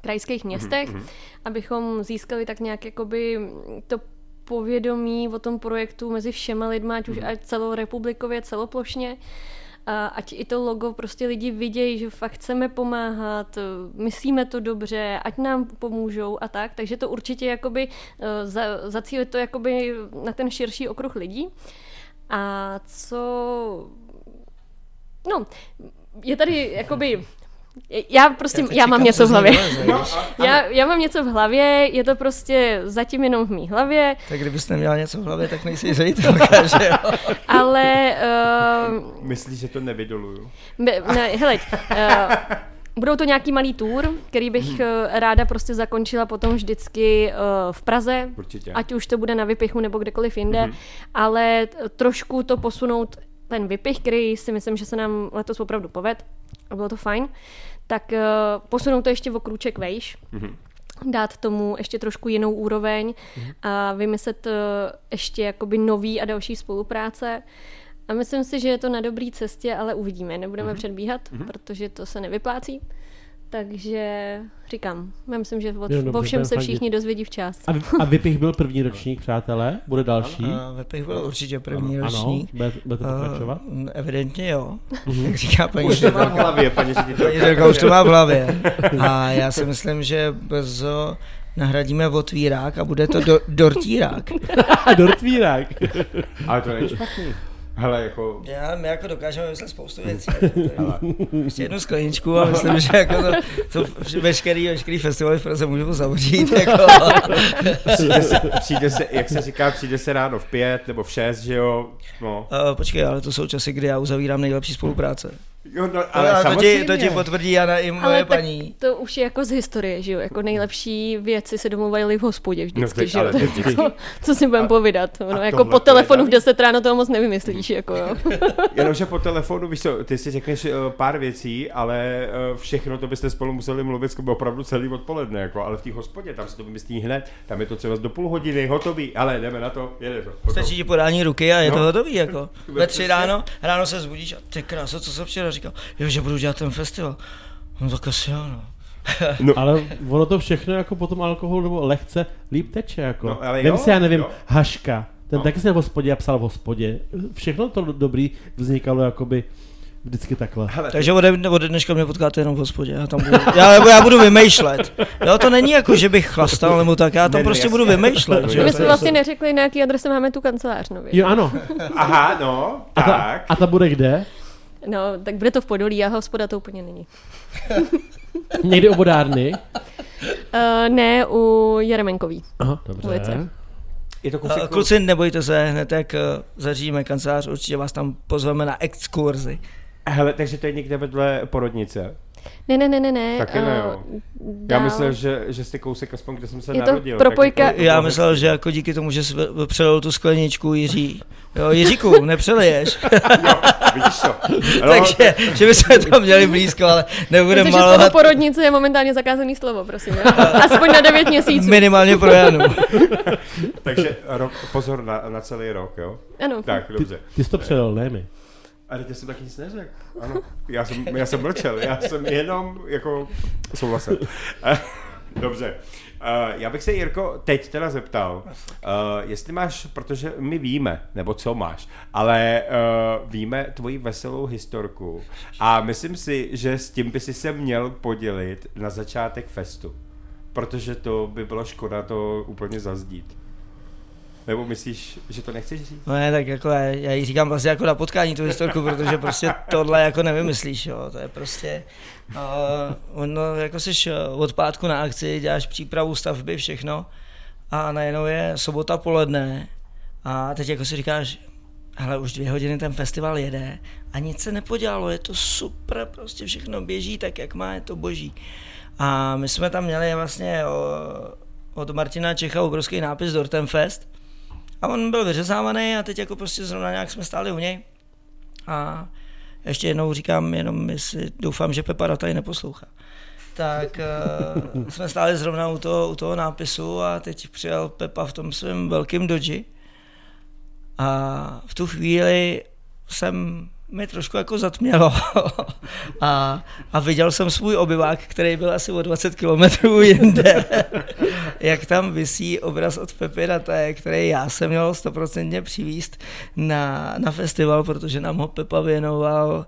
krajských městech, mm-hmm. abychom získali tak nějak jakoby to povědomí o tom projektu mezi všema lidma, ať už ať celorepublikově, celoplošně. A ať i to logo prostě lidi vidějí, že fakt chceme pomáhat, myslíme to dobře, ať nám pomůžou a tak, takže to určitě jakoby eh, za, zacílit to jakoby na ten širší okruh lidí. A co... No, je tady jakoby já prostě, já, já mám něco v hlavě. No, já, já mám něco v hlavě, je to prostě zatím jenom v mý hlavě. tak kdybyste měla něco v hlavě, tak nejsi ředitelka, že jo? Ale... Uh, Myslíš, že to nevydoluju? ne, hele, uh, budou to nějaký malý tour, který bych uh, ráda prostě zakončila potom vždycky uh, v Praze. Určitě. Ať už to bude na Vypichu nebo kdekoliv jinde. Mm-hmm. Ale trošku to posunout ten Vypich, který si myslím, že se nám letos opravdu poved. A bylo to fajn. Tak uh, posunout to ještě o krůček vejš. Mm-hmm dát tomu ještě trošku jinou úroveň mm-hmm. a vymyslet uh, ještě jakoby nový a další spolupráce. A myslím si, že je to na dobré cestě, ale uvidíme. Nebudeme mm-hmm. předbíhat, mm-hmm. protože to se nevyplácí. Takže říkám, já myslím, že o, dobře, o všem se všichni dozvědí včas. A, a Vypich byl první ročník, přátelé? Bude další? A Vepich byl určitě první ano, ročník. bude, budete pokračovat? Uh, evidentně jo, jak říká paní Už to mám v hlavě, paní ředitelka. už to má v hlavě. A já si myslím, že brzo nahradíme otvírák a bude to do, dortírák. <laughs> A dortvírák. Ale to není špatný. Hele, jako... Já, my jako dokážeme vymyslet spoustu věcí. <laughs> Ještě jednu skleničku a myslím, že jako to, to veškerý, veškerý festivaly v Praze můžu zavřít. <laughs> Jako. Přijde se, přijde se, jak se říká, přijde se ráno v pět nebo v šest, že jo? No. Uh, počkej, ale to jsou časy, kdy já uzavírám nejlepší spolupráce. Jo, no, Ale ale to, ti, to ti potvrdí Jana i moje Ale tak paní. to už je jako z historie, že jo? Jako nejlepší věci se domluvají v hospodě vždycky, teď- že jo? vždycky. Co, co si budeme povídat? No, jako po telefonu v navíc. 10 ráno toho moc nevymyslíš, jako jo. <laughs> Jenomže po telefonu, víš co, ty si řekneš uh, pár věcí, ale uh, všechno to byste spolu museli mluvit jako opravdu celý odpoledne, jako, ale v té hospodě, tam se to vymyslí hned, tam je to třeba do půl hodiny, hotový, ale jdeme na to, jede to. Stačí ti podání ruky a je No. to hotový, jako. <laughs> Ve tři ráno, ráno se zbudíš a ty kráso, co jsem včera říkal? Jo, že budu dělat ten festival. No tak asi jo, no. <laughs> Ale ono to všechno jako potom alkohol nebo lehce líp teče jako. No, ale Vem jo, si, já nevím, jo. Haška, ten No. taky se v hospodě a psal v hospodě. Všechno to dobrý vznikalo jakoby vždycky takhle. Hele, Takže ode, ode dneška mě potkáte jenom v hospodě. Já, tam budu, já, já budu vymýšlet. Jo, to není jako, že bych chlastal nebo tak, já tam Ne, no, prostě jasně. budu vymýšlet. Že? My jsme vlastně neřekli, na jaký adrese máme tu kancelář nově. Jo, ano. Aha, no, A ta, tak. a ta bude kde? No, tak bude to v Podolí a hospoda to úplně není. <laughs> Někdy u vodárny. Uh, ne u Jeremenkový. Aha, dobře. Ulice. Je to A kousek Kluci, nebojte se, hned jak eh, zařídíme kancelář, určitě vás tam pozveme na exkurzi. Hele, takže to je někde vedle porodnice. Ne, ne, ne, ne, ne. Taky ne, jo. eh, Já myslel, že, že jste kousek aspoň, kde jsem se Je to narodil. propojka- tak jako- Já myslel, že jako díky tomu, že jsi přelil tu skleničku Jiří. Jo, Jiříku, <laughs> nepřeleješ. Vidíš to? No, <laughs> Takže, že bychom to měli blízko, ale nebudeme Myslím, že malovat porodnice je momentálně zakázaný slovo, prosím. Jo? Aspoň na 9 měsíců. minimálně pro Janu. <laughs> takže rok, pozor na, na celý rok, jo? Ano. Tak, Ty, dobře. ty jsi to předal, ne my. Ale ty jsem taky nic neřekl. Ano, já jsem, já jsem mlčel, já jsem jenom jako souhlasil. <laughs> Dobře. Uh, já bych se, Jirko, teď teda zeptal, uh, jestli máš, protože my víme, nebo co máš, ale uh, víme tvoji veselou historku a myslím si, že s tím by si se měl podělit na začátek festu, protože to by bylo škoda to úplně zazdít. Nebo myslíš, že to nechceš říct? No ne, tak jako já, já jí říkám vlastně jako na potkání tu historku, protože prostě tohle jako nevymyslíš, jo, to je prostě, uh, ono jako jsi od pátku na akci, děláš přípravu stavby, všechno a najednou je sobota poledne a teď jako si říkáš, hele, už dvě hodiny ten festival jede a nic se nepodělalo, je to super, prostě všechno běží tak, jak má, je to boží. A my jsme tam měli vlastně od Martina Čecha obrovský nápis Dortenfest, a on byl vyřezávaný a teď jako prostě zrovna nějak jsme stáli u něj. A ještě jednou říkám, jenom jestli doufám, že Pepa tady neposlouchá. Tak uh, <laughs> jsme stáli zrovna u toho, u toho nápisu a teď přijel Pepa v tom svém velkém doji. A v tu chvíli jsem mi trošku jako zatmělo. <laughs> A, a viděl jsem svůj obyvák, který byl asi o 20 kilometrů jinde, <laughs> jak tam visí obraz od Pepy Rataje, který já jsem měl stoprocentně přivíst na, na festival, protože nám ho Pepa věnoval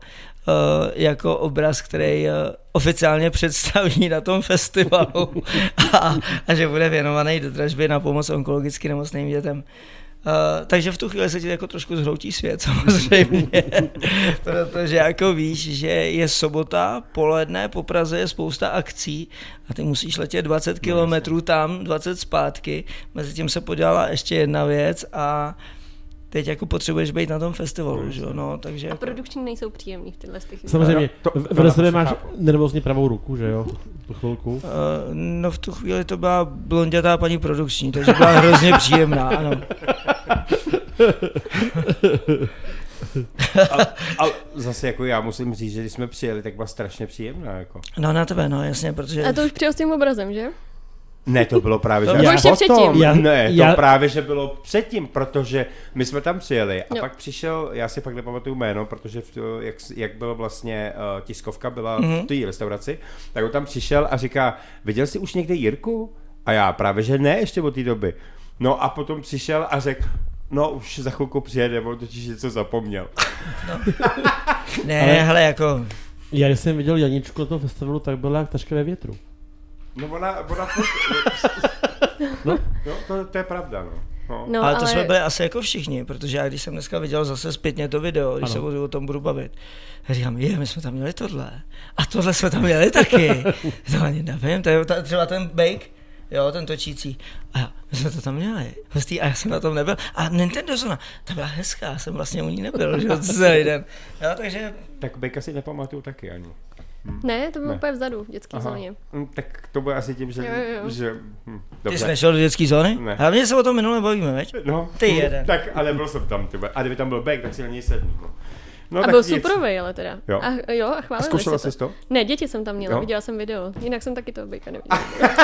uh, jako obraz, který uh, oficiálně představí na tom festivalu. <laughs> A, a že bude věnovaný do dražby na pomoc onkologicky nemocným dětem. Takže v tu chvíli se ti jako trošku zhroutí svět <laughs> samozřejmě, <laughs> protože jako víš, že je sobota, poledne, po Praze je spousta akcí a ty musíš letět 20 kilometrů tam, 20 zpátky, mezi tím se podělala ještě jedna věc a teď jako potřebuješ být na tom festivalu, že jo, no, takže... A produkční nejsou příjemný v tyhle ty chvíli. Samozřejmě, To- v- vedle sebe máš nervózně pravou ruku, že jo? Tu chvilku. Uh, no v tu chvíli to byla blondětá paní produkční, takže byla hrozně příjemná, ano. Ale, ale zase jako já musím říct, že když jsme přijeli, tak byla strašně příjemná. Jako. No na tebe, no jasně, protože... A to už přijel s tím obrazem, že? Ne, to bylo právě, To že bylo ještě potom. předtím. Já- ne, to já- právě, že bylo předtím, protože my jsme tam přijeli a Jo. pak přišel, já si fakt nepamatuju jméno, protože v to, jak, jak bylo vlastně uh, tiskovka byla Mhm. v té restauraci, tak on tam přišel a říká, viděl jsi už někde Jirku? A já právě, že ne ještě od té doby. No a potom přišel a řekl, no už za chvilku přijede, on totiž něco zapomněl. <laughs> Ne, Ale- hele, jako... Já když jsem viděl Janičku na tom festivalu, tak byla jak taška ve větru. No ona, ona furt, no, no to, to je pravda, no. no. No, ale to jsme byli asi jako všichni, protože já když jsem dneska viděl zase zpětně to video, když Ano. se o, o tom budu bavit, říkám, je, my jsme tam měli tohle. A tohle jsme tam měli taky. <laughs> to ani nevím, to je ta, třeba ten bake, jo, ten točící. A já, my jsme to tam měli, hustý, a já jsem na tom nebyl. A Nintendo zóna, ta byla hezká, já jsem vlastně u ní nebyl, že jo, celý den. Jo, takže Tak Bejka si nepamatuju taky ani. Ne, to bylo Ne. úplně vzadu v dětské Aha. zóně. Hm, Tak to bude asi tím, že... Jo, jo, že hm, ty dobře. jsi nešel do dětské zóny? Ne. Hlavně se o tom minule bavíme, veď? No, Ty jeden. Tak, ale byl jsem tam, ty. A kdyby tam byl Bejk, tak si na něj sednu. No, no a byl superový, ale teda. Jo. A, jo, a A chválili zkoušela si jsi to. to? Ne, děti jsem tam měla, Jo. viděla jsem video. Jinak jsem taky toho bejka neviděla. <laughs>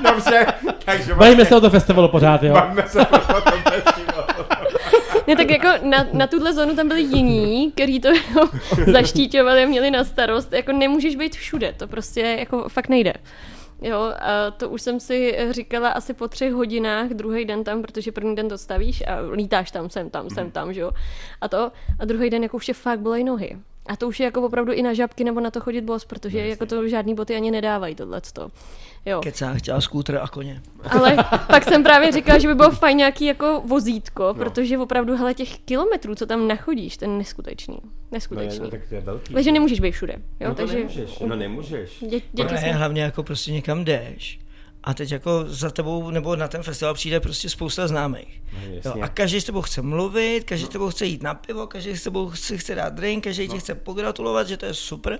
<laughs> Dobře, takže Bavíme se o to festivalu pořád, jo? Bavíme se o tom festivalu. Ne, tak jako na, na tuhle zónu tam byli jiní, kteří to jako <laughs> zaštíťovali a měli na starost. Jako nemůžeš být všude, to prostě jako fakt nejde. Jo, a to už jsem si říkala asi po třech hodinách, druhý den tam, protože první den to stavíš a lítáš tam, sem tam, sem tam, že jo. A to, a druhý den jako už je fakt bolej nohy. A to už je jako opravdu i na žabky nebo na to chodit bos, protože jako to žádný boty ani nedávají tohleto. Jo. Kecá, chtěla skútr a koně. Ale <laughs> pak jsem právě říkala, že by bylo fajn nějaký jako vozítko, No. protože opravdu, hele, těch kilometrů, co tam nachodíš, ten je neskutečný. No, Neskutečný. no, tak to je velký. Takže nemůžeš být všude. Jo? No to takže nemůžeš, no nemůžeš. Dě, děti Ne, jsme... hlavně jako prostě někam jdeš a teď jako za tebou nebo na ten festival přijde prostě spousta známých. No, Jo, a každý s tebou chce mluvit, každý s tebou chce jít na pivo, každý s tebou chce, chce dát drink, každý No. ti chce pogratulovat, že to je super.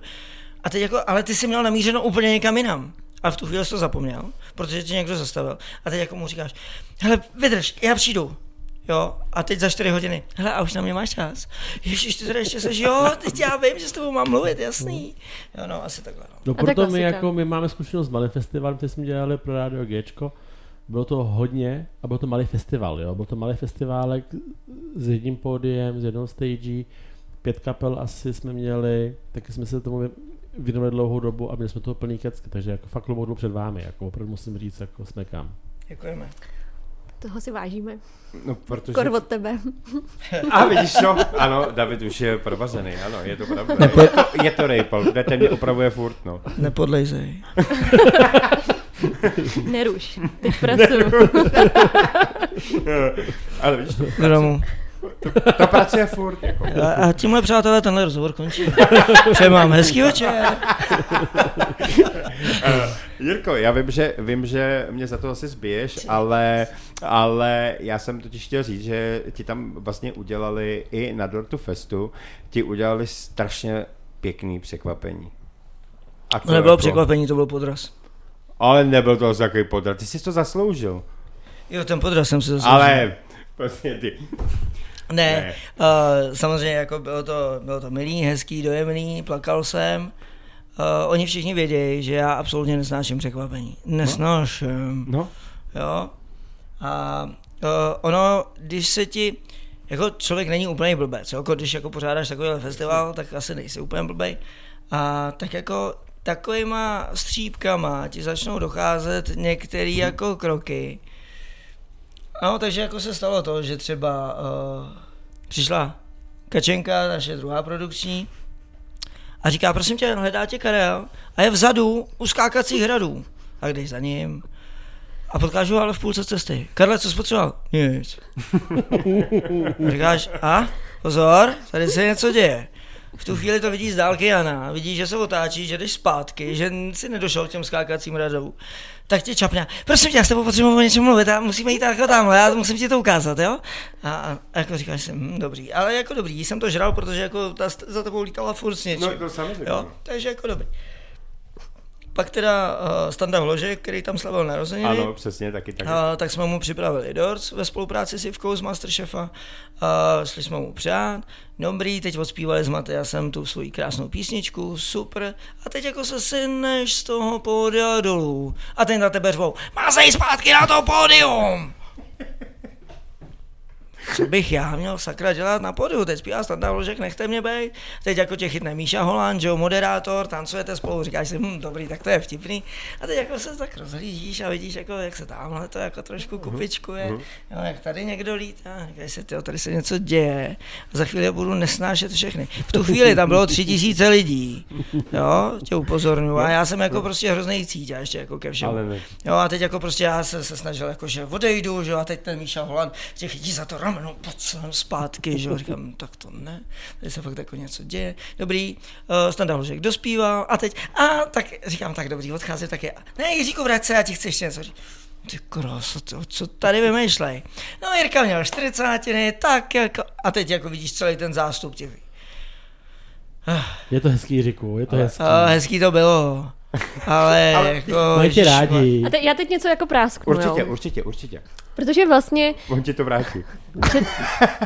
A teď jako, ale ty jsi měl namířeno úplně někam jinam. A v tu chvíli jsi to zapomněl, protože tě někdo zastavil. A teď jako mu říkáš, hele, vydrž, já přijdu. Jo, a teď za 4 hodiny, hele, a už na mě máš čas. Ježíš, ty teda ještě seš, jo, teď já vím, že s tebou mám mluvit, jasný. Jo, no, asi takhle, no. No proto my, jako, my máme zkušenost s malým festivalem, který jsme dělali pro Radio Gčko. Bylo to hodně a byl to malý festival, jo. Byl to malý festiválek s jedním pódiem, s jednou stage, pět kapel asi jsme měli, taky jsme se tomu věnovali dlouhou dobu a měli jsme toho plný kecky, takže jako fakt dolů před vámi, jako opravdu musím říct, jako jsme kam. Děkujeme. Toho si vážíme. No, protože... Kor od tebe. <laughs> A vidíš to? Ano, David už je provazený, ano, je to pravda. Je to, je to rejpal, kde ten mě opravuje furt, no. Nepodlejzej. Neruš. <laughs> Teď pracuju. <laughs> Ale vidíš to, Do domu. to pracuje furt, jako. A, a tímhle, přátelé, tenhle rozhovor končí. <laughs> Přeji vám hezký večer. Jirko, já vím, že, vím, že mě za to asi zbiješ, ale, ale já jsem totiž chtěl říct, že ti tam vlastně udělali i na Dortu Festu, ti udělali strašně pěkný překvapení. A To nebylo překvapení, to byl podraz. Ale nebyl to zase takový podrat, ty jsi to zasloužil. Jo, ten podraz jsem si zase. Ale, prostě ty. Ne, Ne. Uh, samozřejmě jako bylo to, bylo to milý, hezký, dojemný, plakal jsem. Uh, oni všichni vědějí, že já absolutně nesnáším překvapení. Nesnáším. No, Jo. A uh, ono, když se ti, jako člověk není úplně blbec, jo? Jako když jako pořádáš takovýhle festival, tak asi nejsi úplně blbej. A tak jako takovýma střípkama ti začnou docházet některé jako kroky. No, takže jako se stalo to, že třeba uh, přišla Kačenka, naše druhá produkční, a říká, prosím tě, hledá tě Karel a je vzadu u skákacích hradů. A když za ním, a potkáš ho ale v půlce cesty. Karle, co jsi? Nic. A říkáš, a? Pozor, tady se něco děje. V tu chvíli to vidí z dálky Jana, vidí, že se otáčí, že jdeš zpátky, že si nedošel k těm skákacím radou. Tak tě čapne. Prosím tě, já s tebou potřebuji o něčem mluvit a musíme jít takhle tamhle, já musím ti to ukázat, jo? A, a, jako říkáš si, hm, dobrý, ale jako dobrý, jsem to žral, protože jako ta za tebou lítala furt s něčím. no to samozřejmě. Jo, takže jako dobrý. Pak teda uh, Standa Vložek, který tam slavil narozeniny, Ano, přesně, taky taky. a, tak jsme mu připravili dorts ve spolupráci s Ivkou z Masterchefa. A, šli jsme mu přát. Dobrý, teď odspívali s Matyasem tu svoji krásnou písničku, super. A teď jako se syneš z toho pódia dolů. A ten na tebe řvou, má se jít zpátky na to pódium! Co bych já měl sakra dělat na podiu? Teď zpívá Standa Vložek, nechte mě bejt. Teď jako tě chytne Míša Holand, že jo, moderátor, tancujete spolu, říkáš si, hm, dobrý, tak to je vtipný. A teď jako se tak rozhlížíš a vidíš, jako, jak se tamhle to jako trošku kupičkuje, jo, jak tady někdo lítá, říkáš si, tyjo, tady se něco děje. A za chvíli budu nesnášet všechny. V tu chvíli tam bylo tři tisíce lidí, jo, tě upozorňuji. A já jsem jako prostě hrozný cítě ještě jako ke všemu. Jo, a teď jako prostě já se, se snažil, jako, že odejdu, že jo, a teď ten Míša Holand tě chytí za to no pojď sem zpátky, že jo, říkám, tak to ne, tady se fakt jako něco děje, dobrý, uh, Standa Hložek dospíval a teď, a tak říkám, tak dobrý, odchází taky, ne Jiříku, vrať se, já ti chci ještě něco říct. Ty krása, co, co tady vymýšlej? No Jirka měl 40, tak jako, a teď jako vidíš celý ten zástup těch. Je to hezký, Jiříku, je to hezký. A hezký to bylo. <laughs> Ale, ale jako... Ježišmar- rádi. A te, já teď něco jako prásknu, Určitě, jo. určitě, určitě. Protože vlastně On ti to vrátí. před,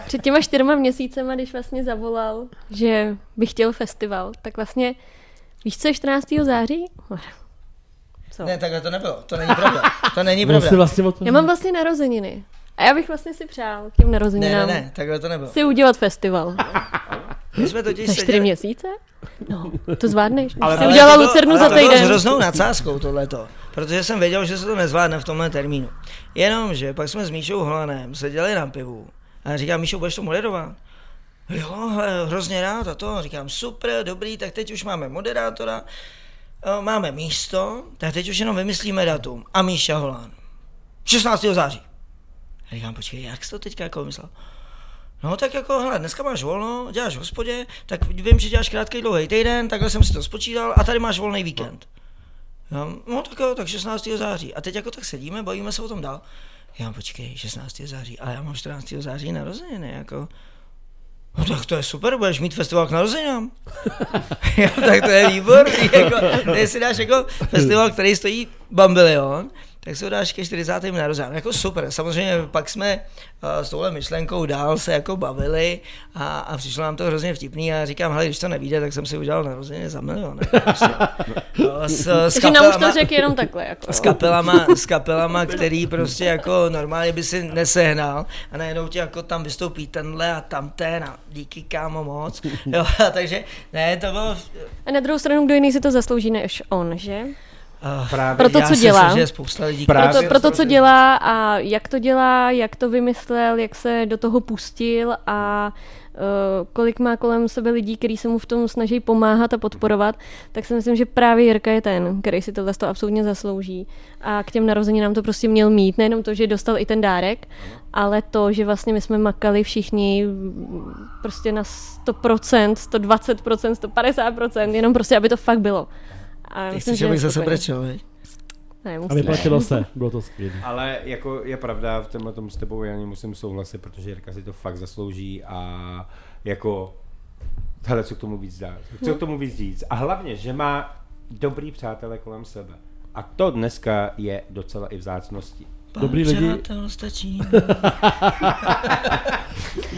před těma čtyřma měsícema, když vlastně zavolal, že bych chtěl festival, tak vlastně, víš co je 14. září? Co? Ne, takhle to nebylo, to není pravda. To není pravda. vlastně o tom... Já mám vlastně narozeniny. A já bych vlastně si přál k těm Ne, ne, narozeninám ne, takhle to nebylo. si udělat festival. <laughs> My jsme totiž Za čtyři seděli- měsíce? No, to zvládneš. Ale- Ale jsi ale udělala bylo- Lucernu ale za To bylo s týden. hroznou nadsázkou tohleto, protože jsem věděl, že se to nezvládne v tomhle termínu. Jenomže pak jsme s Míšou Holanem seděli na pivu a říkám, Míšo, budeš to moderovat? Jo, hrozně rád a to. Říkám, super, dobrý, tak teď už máme moderátora, eh, máme místo, tak teď už jenom vymyslíme datum. A Míša Holán. 16. září. A říkám, počkej, jak jsi to teďka jako vymyslel? No tak jako, hele, dneska máš volno, děláš v hospodě, tak vím, že děláš krátký dlouhý týden, takhle jsem si to spočítal a tady máš volný víkend. Já, no tak jo, tak 16. září. A teď jako tak sedíme, bavíme se o tom dál. Já počkej, 16. září, ale já mám 14. září narozeniny, jako. No tak to je super, budeš mít festival k narozeninám. <laughs> tak to je výborný, jako, když si dáš jako festival, který stojí bambilion, tak si ho dáš ke 40. narozeninám. Jako super, samozřejmě pak jsme uh, s touhle myšlenkou dál se jako bavili a, a přišlo nám to hrozně vtipný a říkám, hele, když to nevíde, tak jsem si udělal narozeniny za milion. <laughs> Prostě. No, s, s Takže nám už to kapelama- řekl jenom takhle. Jako, s kapelama, s kapelama, který prostě jako normálně by si nesehnal a najednou ti jako tam vystoupí tenhle a tamten a díky kámo moc. Jo, <laughs> takže ne, to bylo... A na druhou stranu, kdo jiný si to zaslouží než on, že? Uh, Právě. Pro to, já co dělá. myslím, že je spousta lidí, Právě. Proto, proto, co dělá a jak to dělá, jak to vymyslel, jak se do toho pustil a uh, kolik má kolem sebe lidí, kteří se mu v tom snaží pomáhat a podporovat, tak si myslím, že právě Jirka je ten, který si tohle to absolutně zaslouží. A k těm narozeninám to prostě měl mít. Nejenom to, že dostal i ten dárek, ale to, že vlastně my jsme makali všichni prostě na 100%, 120%, 150%, jenom prostě, aby to fakt bylo. A Ty myslím, chceš, abych zase brečel, veď? Ne, A vyplatilo se, bylo to skvělé. Ale jako je pravda, v tomhle tom s tebou já musím souhlasit, protože Jirka si to fakt zaslouží a jako hele, co k tomu víc dát, co k tomu víc říct. A hlavně, že má dobrý přátelé kolem sebe. A to dneska je docela i vzácností. Dobrý lidi. Stačí. <laughs>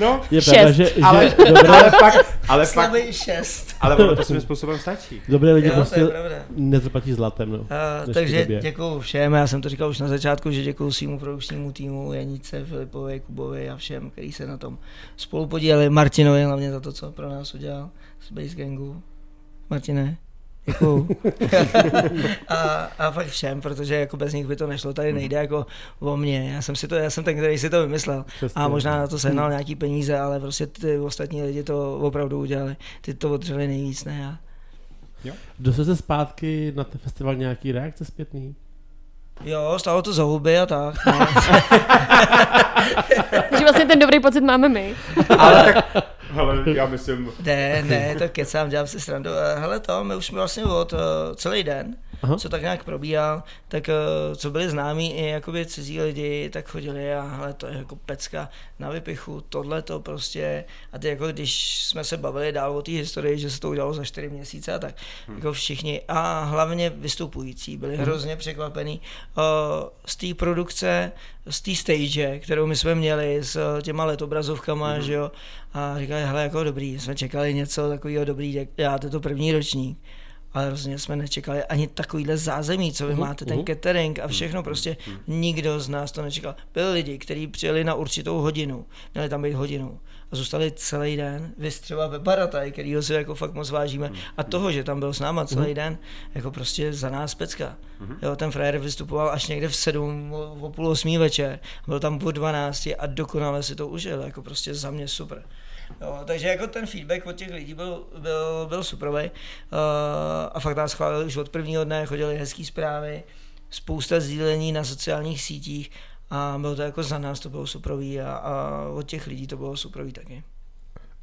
No, Je Šest. pravda, že, že ale, dobré, ale pak, ale pak, šest. ale ono to svým způsobem stačí. dobré lidi Jo, to je prostě nezaplatí zlatem. No. Uh, takže době. děkuju všem, já jsem to říkal už na začátku, že děkuju svýmu produkčnímu týmu, Janice, Filipovi, Kubovi a všem, kteří se na tom spolu podíleli, Martinovi hlavně za to, co pro nás udělal z Base Gangu. Martine, děkuju. <laughs> a, a fakt všem, protože jako bez nich by to nešlo, tady nejde jako o mě, já jsem, si to, já jsem ten, který si to vymyslel Přesně. a možná na to sehnal nějaký peníze, ale prostě ty ostatní lidi to opravdu udělali, ty to odřeli nejvíc, ne já. Dostal se zpátky na ten festival nějaký reakce zpětný? Jo, stalo to za huby a tak. No. <laughs> Takže vlastně ten dobrý pocit máme my. Ale tak, <laughs> hele, já myslím, Ne, ne, to kecám, dělám si srandu. Hele to, my už jsme vlastně od uh, celý den, Aha. Co tak nějak probíhal, tak uh, co byli známí i jakoby cizí lidi, tak chodili a hele, to je jako pecka na vypichu, tohle to prostě. A ty jako když jsme se bavili dál o té historii, že se to udělalo za čtyři měsíce a tak, hmm. jako všichni a hlavně vystupující byli hrozně překvapení uh, z té produkce, z té stage, kterou my jsme měli s eh, těma letobrazovkama, hmm. že jo, a říkali, hele, jako dobrý, jsme čekali něco takového dobrý, děláte to první ročník. Ale rozhodně jsme nečekali ani takovýhle zázemí, co vy Mhm, máte, ten mhm. catering a všechno, prostě nikdo z nás to nečekal. Byli lidi, kteří přijeli na určitou hodinu, měli tam být hodinu a zůstali celý den, vy třeba ve Barataj, kterýho si jako fakt moc vážíme a toho, že tam byl s náma celý den, jako prostě za nás pecka. Jo, ten frajer vystupoval až někde v sedm, o půl osmí večer, byl tam o 12 a dokonale si to užil, jako prostě za mě super. Jo, takže jako ten feedback od těch lidí byl, byl, byl superový uh, a fakt nás chválili už od prvního dne, chodili hezký zprávy, spousta sdílení na sociálních sítích A bylo to jako za nás, to bylo suprový a, a od těch lidí to bylo suprový taky.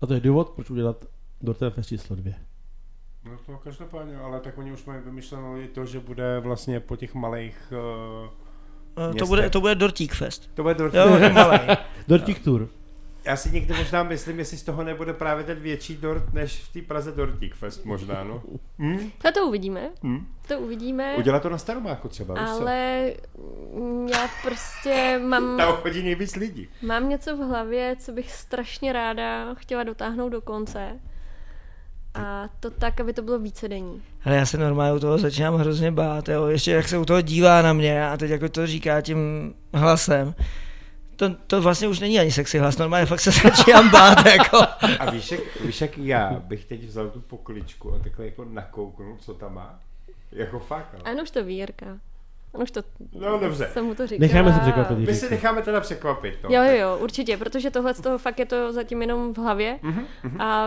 A to je důvod, proč udělat Dorten Fest číslo dvě. No to každopádně, ale tak oni už mají vymyšleno i to, že bude vlastně po těch malých... Uh, Eh, To bude, to bude Dortík Fest. to bude to... Jo, malý. <laughs> Dortík Tour. Já si někdy možná myslím, jestli z toho nebude právě ten větší dort, než v té Praze Dortík Fest možná, no. Hm? A to uvidíme. Hm? To uvidíme. Udělat to na Staromáku třeba, víš co? Ale já prostě mám, Tam chodí nejvíc lidí. mám něco v hlavě, co bych strašně ráda chtěla dotáhnout do konce. A to tak, aby to bylo vícedenní. Ale já se normálně u toho začínám hrozně bát, jo. ještě jak se u toho dívá na mě a teď jako to říká tím hlasem. To, to vlastně už není ani sexy hlas, normálně fakt se začínám bát, <laughs> jako. A víš jak, víš, jak já bych teď vzal tu pokličku a takhle jako nakouknul, co tam má? Jako fakt, no. A on už to ví, Jirka. On už to, No dobře. jsem mu to říkala. Necháme se překvapit. My si Jirku. necháme teda překvapit, no. Jo, jo, jo, určitě, protože tohle z toho fakt je to zatím jenom v hlavě Mhm, a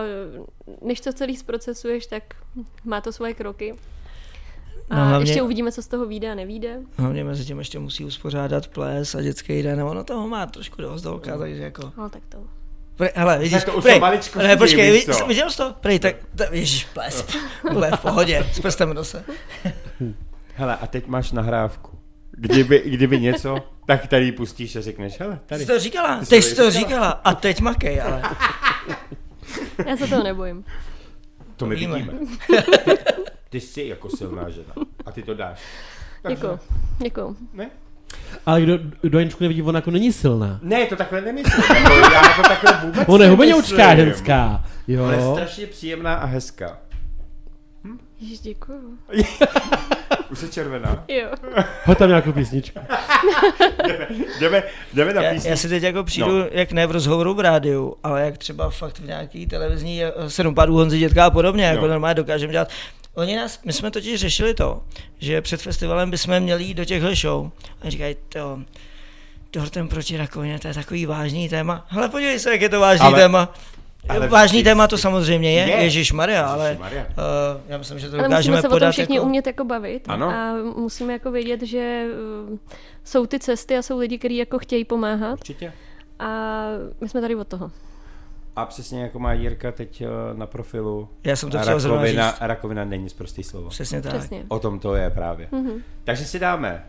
než to celý zprocesuješ, tak má to svoje kroky. A No, hlavně- ještě uvidíme, co z toho vyjde a nevíde. Hlavně mezi tím ještě musí uspořádat ples a dětský den, ono toho má trošku dost dolka, takže jako... No tak to. Prej, hele, vidíš, to už prej, jsou maličkosti, ne, počkej, víš viděl jsi to? Prej, tak, tak ježiš, ples, <laughs> bude v pohodě, s prstem v nose. Hele, a teď máš nahrávku. Kdyby, kdyby něco, tak tady ji pustíš a řekneš, hele, Ty tady. jsi to říkala, Ty jsi to jsi to říkala. říkala a teď makej, ale Já se toho nebojím. To my Víme. vidíme. <laughs> Ty jsi jako silná žena a ty to dáš. Děkuju. Děkuju. Ne? Ale kdo, kdo Janičku nevidí, ona jako není silná. Ne, to takhle nemyslím. Jako, já to takhle vůbec Ona je hubeňoučká ženská. Jo. Ale je strašně příjemná a hezká. Ježiš, děkuju. <laughs> Už je červená. Jo. Hoď tam nějakou písničku. <laughs> Jdeme, jdeme na já, písničku. já si teď jako přijdu, No. jak ne v rozhovoru v rádiu, ale jak třeba fakt v nějaký televizní eh, sedm pádů Honzy Dětka a podobně, jako No. normálně dokážeme dělat. Oni nás, my jsme totiž řešili to, že před festivalem bychom měli jít do těchto show. A říkají, to, dortem proti rakovině, to je takový vážný téma. Hele, podívej se, jak je to vážný Ale- téma. ale vážný téma to samozřejmě je, Je. je. Ježíš Maria, ale uh, já myslím, že to Ale dokážeme musíme se o podat tom všichni jako... umět jako bavit. Ano. A musíme jako vědět, že uh, jsou ty cesty a jsou lidi, kteří jako chtějí pomáhat. Určitě. A my jsme tady od toho. A přesně jako má Jirka teď eh, na profilu, Já jsem to chtěl rakovina, říct. rakovina není zprostý slovo. Přesně tak. Přesně. O tom to je právě. Mhm. Takže si dáme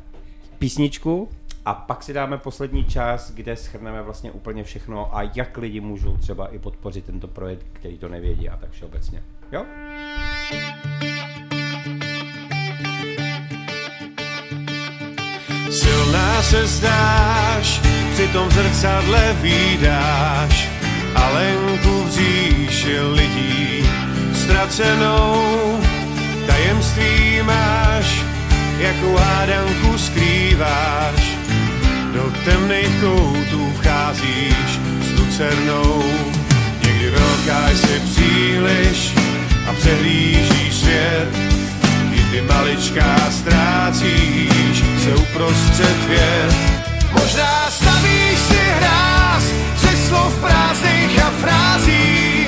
písničku a pak si dáme poslední čas, kde schrneme vlastně úplně všechno a jak lidi můžou třeba i podpořit tento projekt, který to nevědí a tak všeobecně. Jo? Silná se zdáš, při tom zrcadle výdáš Alenku v říši lidí ztracenou Tajemství máš, jakou hádanku skrýváš Do temných koutů vcházíš s lucernou Někdy velká jsi příliš a přehlížíš svět Kdy maličká ztrácíš se uprostřed věd. Možná stavíš si hráz slov prázdných a frází,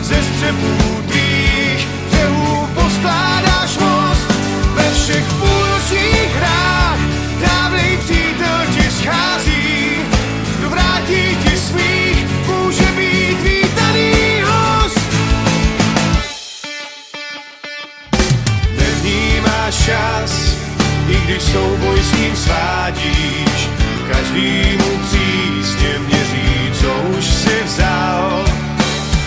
ze střepů tvých břehů poskládáš most. Ve všech půlnočních hrách dávnej přítel ti schází, kdo vrátí ti smích, může být vítaný host. Nevnímáš čas, i když souboj s ním svádíš. Každýmu přísně měří, co už si vzal.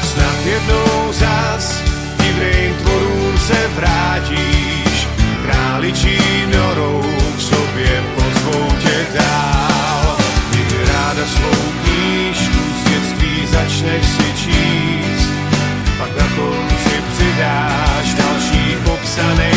Snad jednou zas divným tvorům se vrátíš. Králičí norou k sobě pozvou tě dál. Někdy ráda svou knížku z dětství začneš si číst pak na konci přidáš další popsaný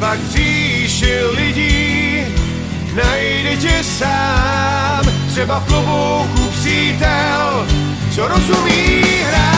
Pak příši lidí najde tě sám, třeba v klobouku přítel, co rozumí hrám.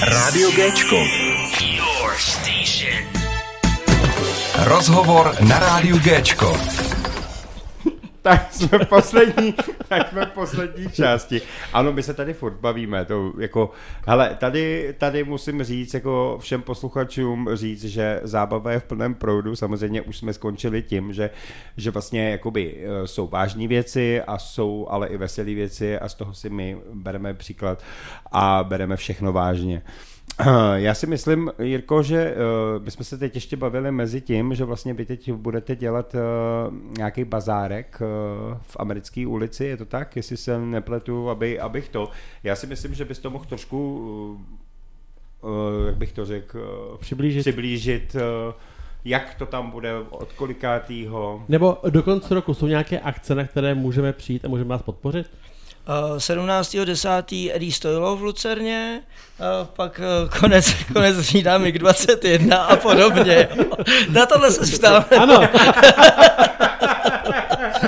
Rádio Géčko. Your station. Rozhovor na rádiu Géčko. Tak jsme v poslední, <laughs> tak jsme v poslední části. Ano, my se tady furt bavíme, to jako, hele, tady, tady musím říct, jako všem posluchačům říct, že zábava je v plném proudu, samozřejmě už jsme skončili tím, že, že vlastně jakoby eh, jsou vážní věci a jsou ale i veselé věci a z toho si my bereme příklad a bereme všechno vážně. <clears throat> Já si myslím, Jirko, že uh, my jsme se teď ještě bavili mezi tím, že vlastně vy teď budete dělat uh, nějaký bazárek uh, v americké ulici, je to tak? Jestli se nepletu, aby, abych to. Já si myslím, že bys to mohl trošku, uh, uh, jak bych to řekl, uh, Přiblížit. přiblížit uh, jak to tam bude, od kolikátýho. Nebo do konce roku jsou nějaké akce, na které můžeme přijít a můžeme vás podpořit? Uh, 17.10. Eddie Stojlo v Lucerně, uh, pak uh, konec, <laughs> konec října MiG 21 a podobně. Na tohle se ptám. Ano. <laughs>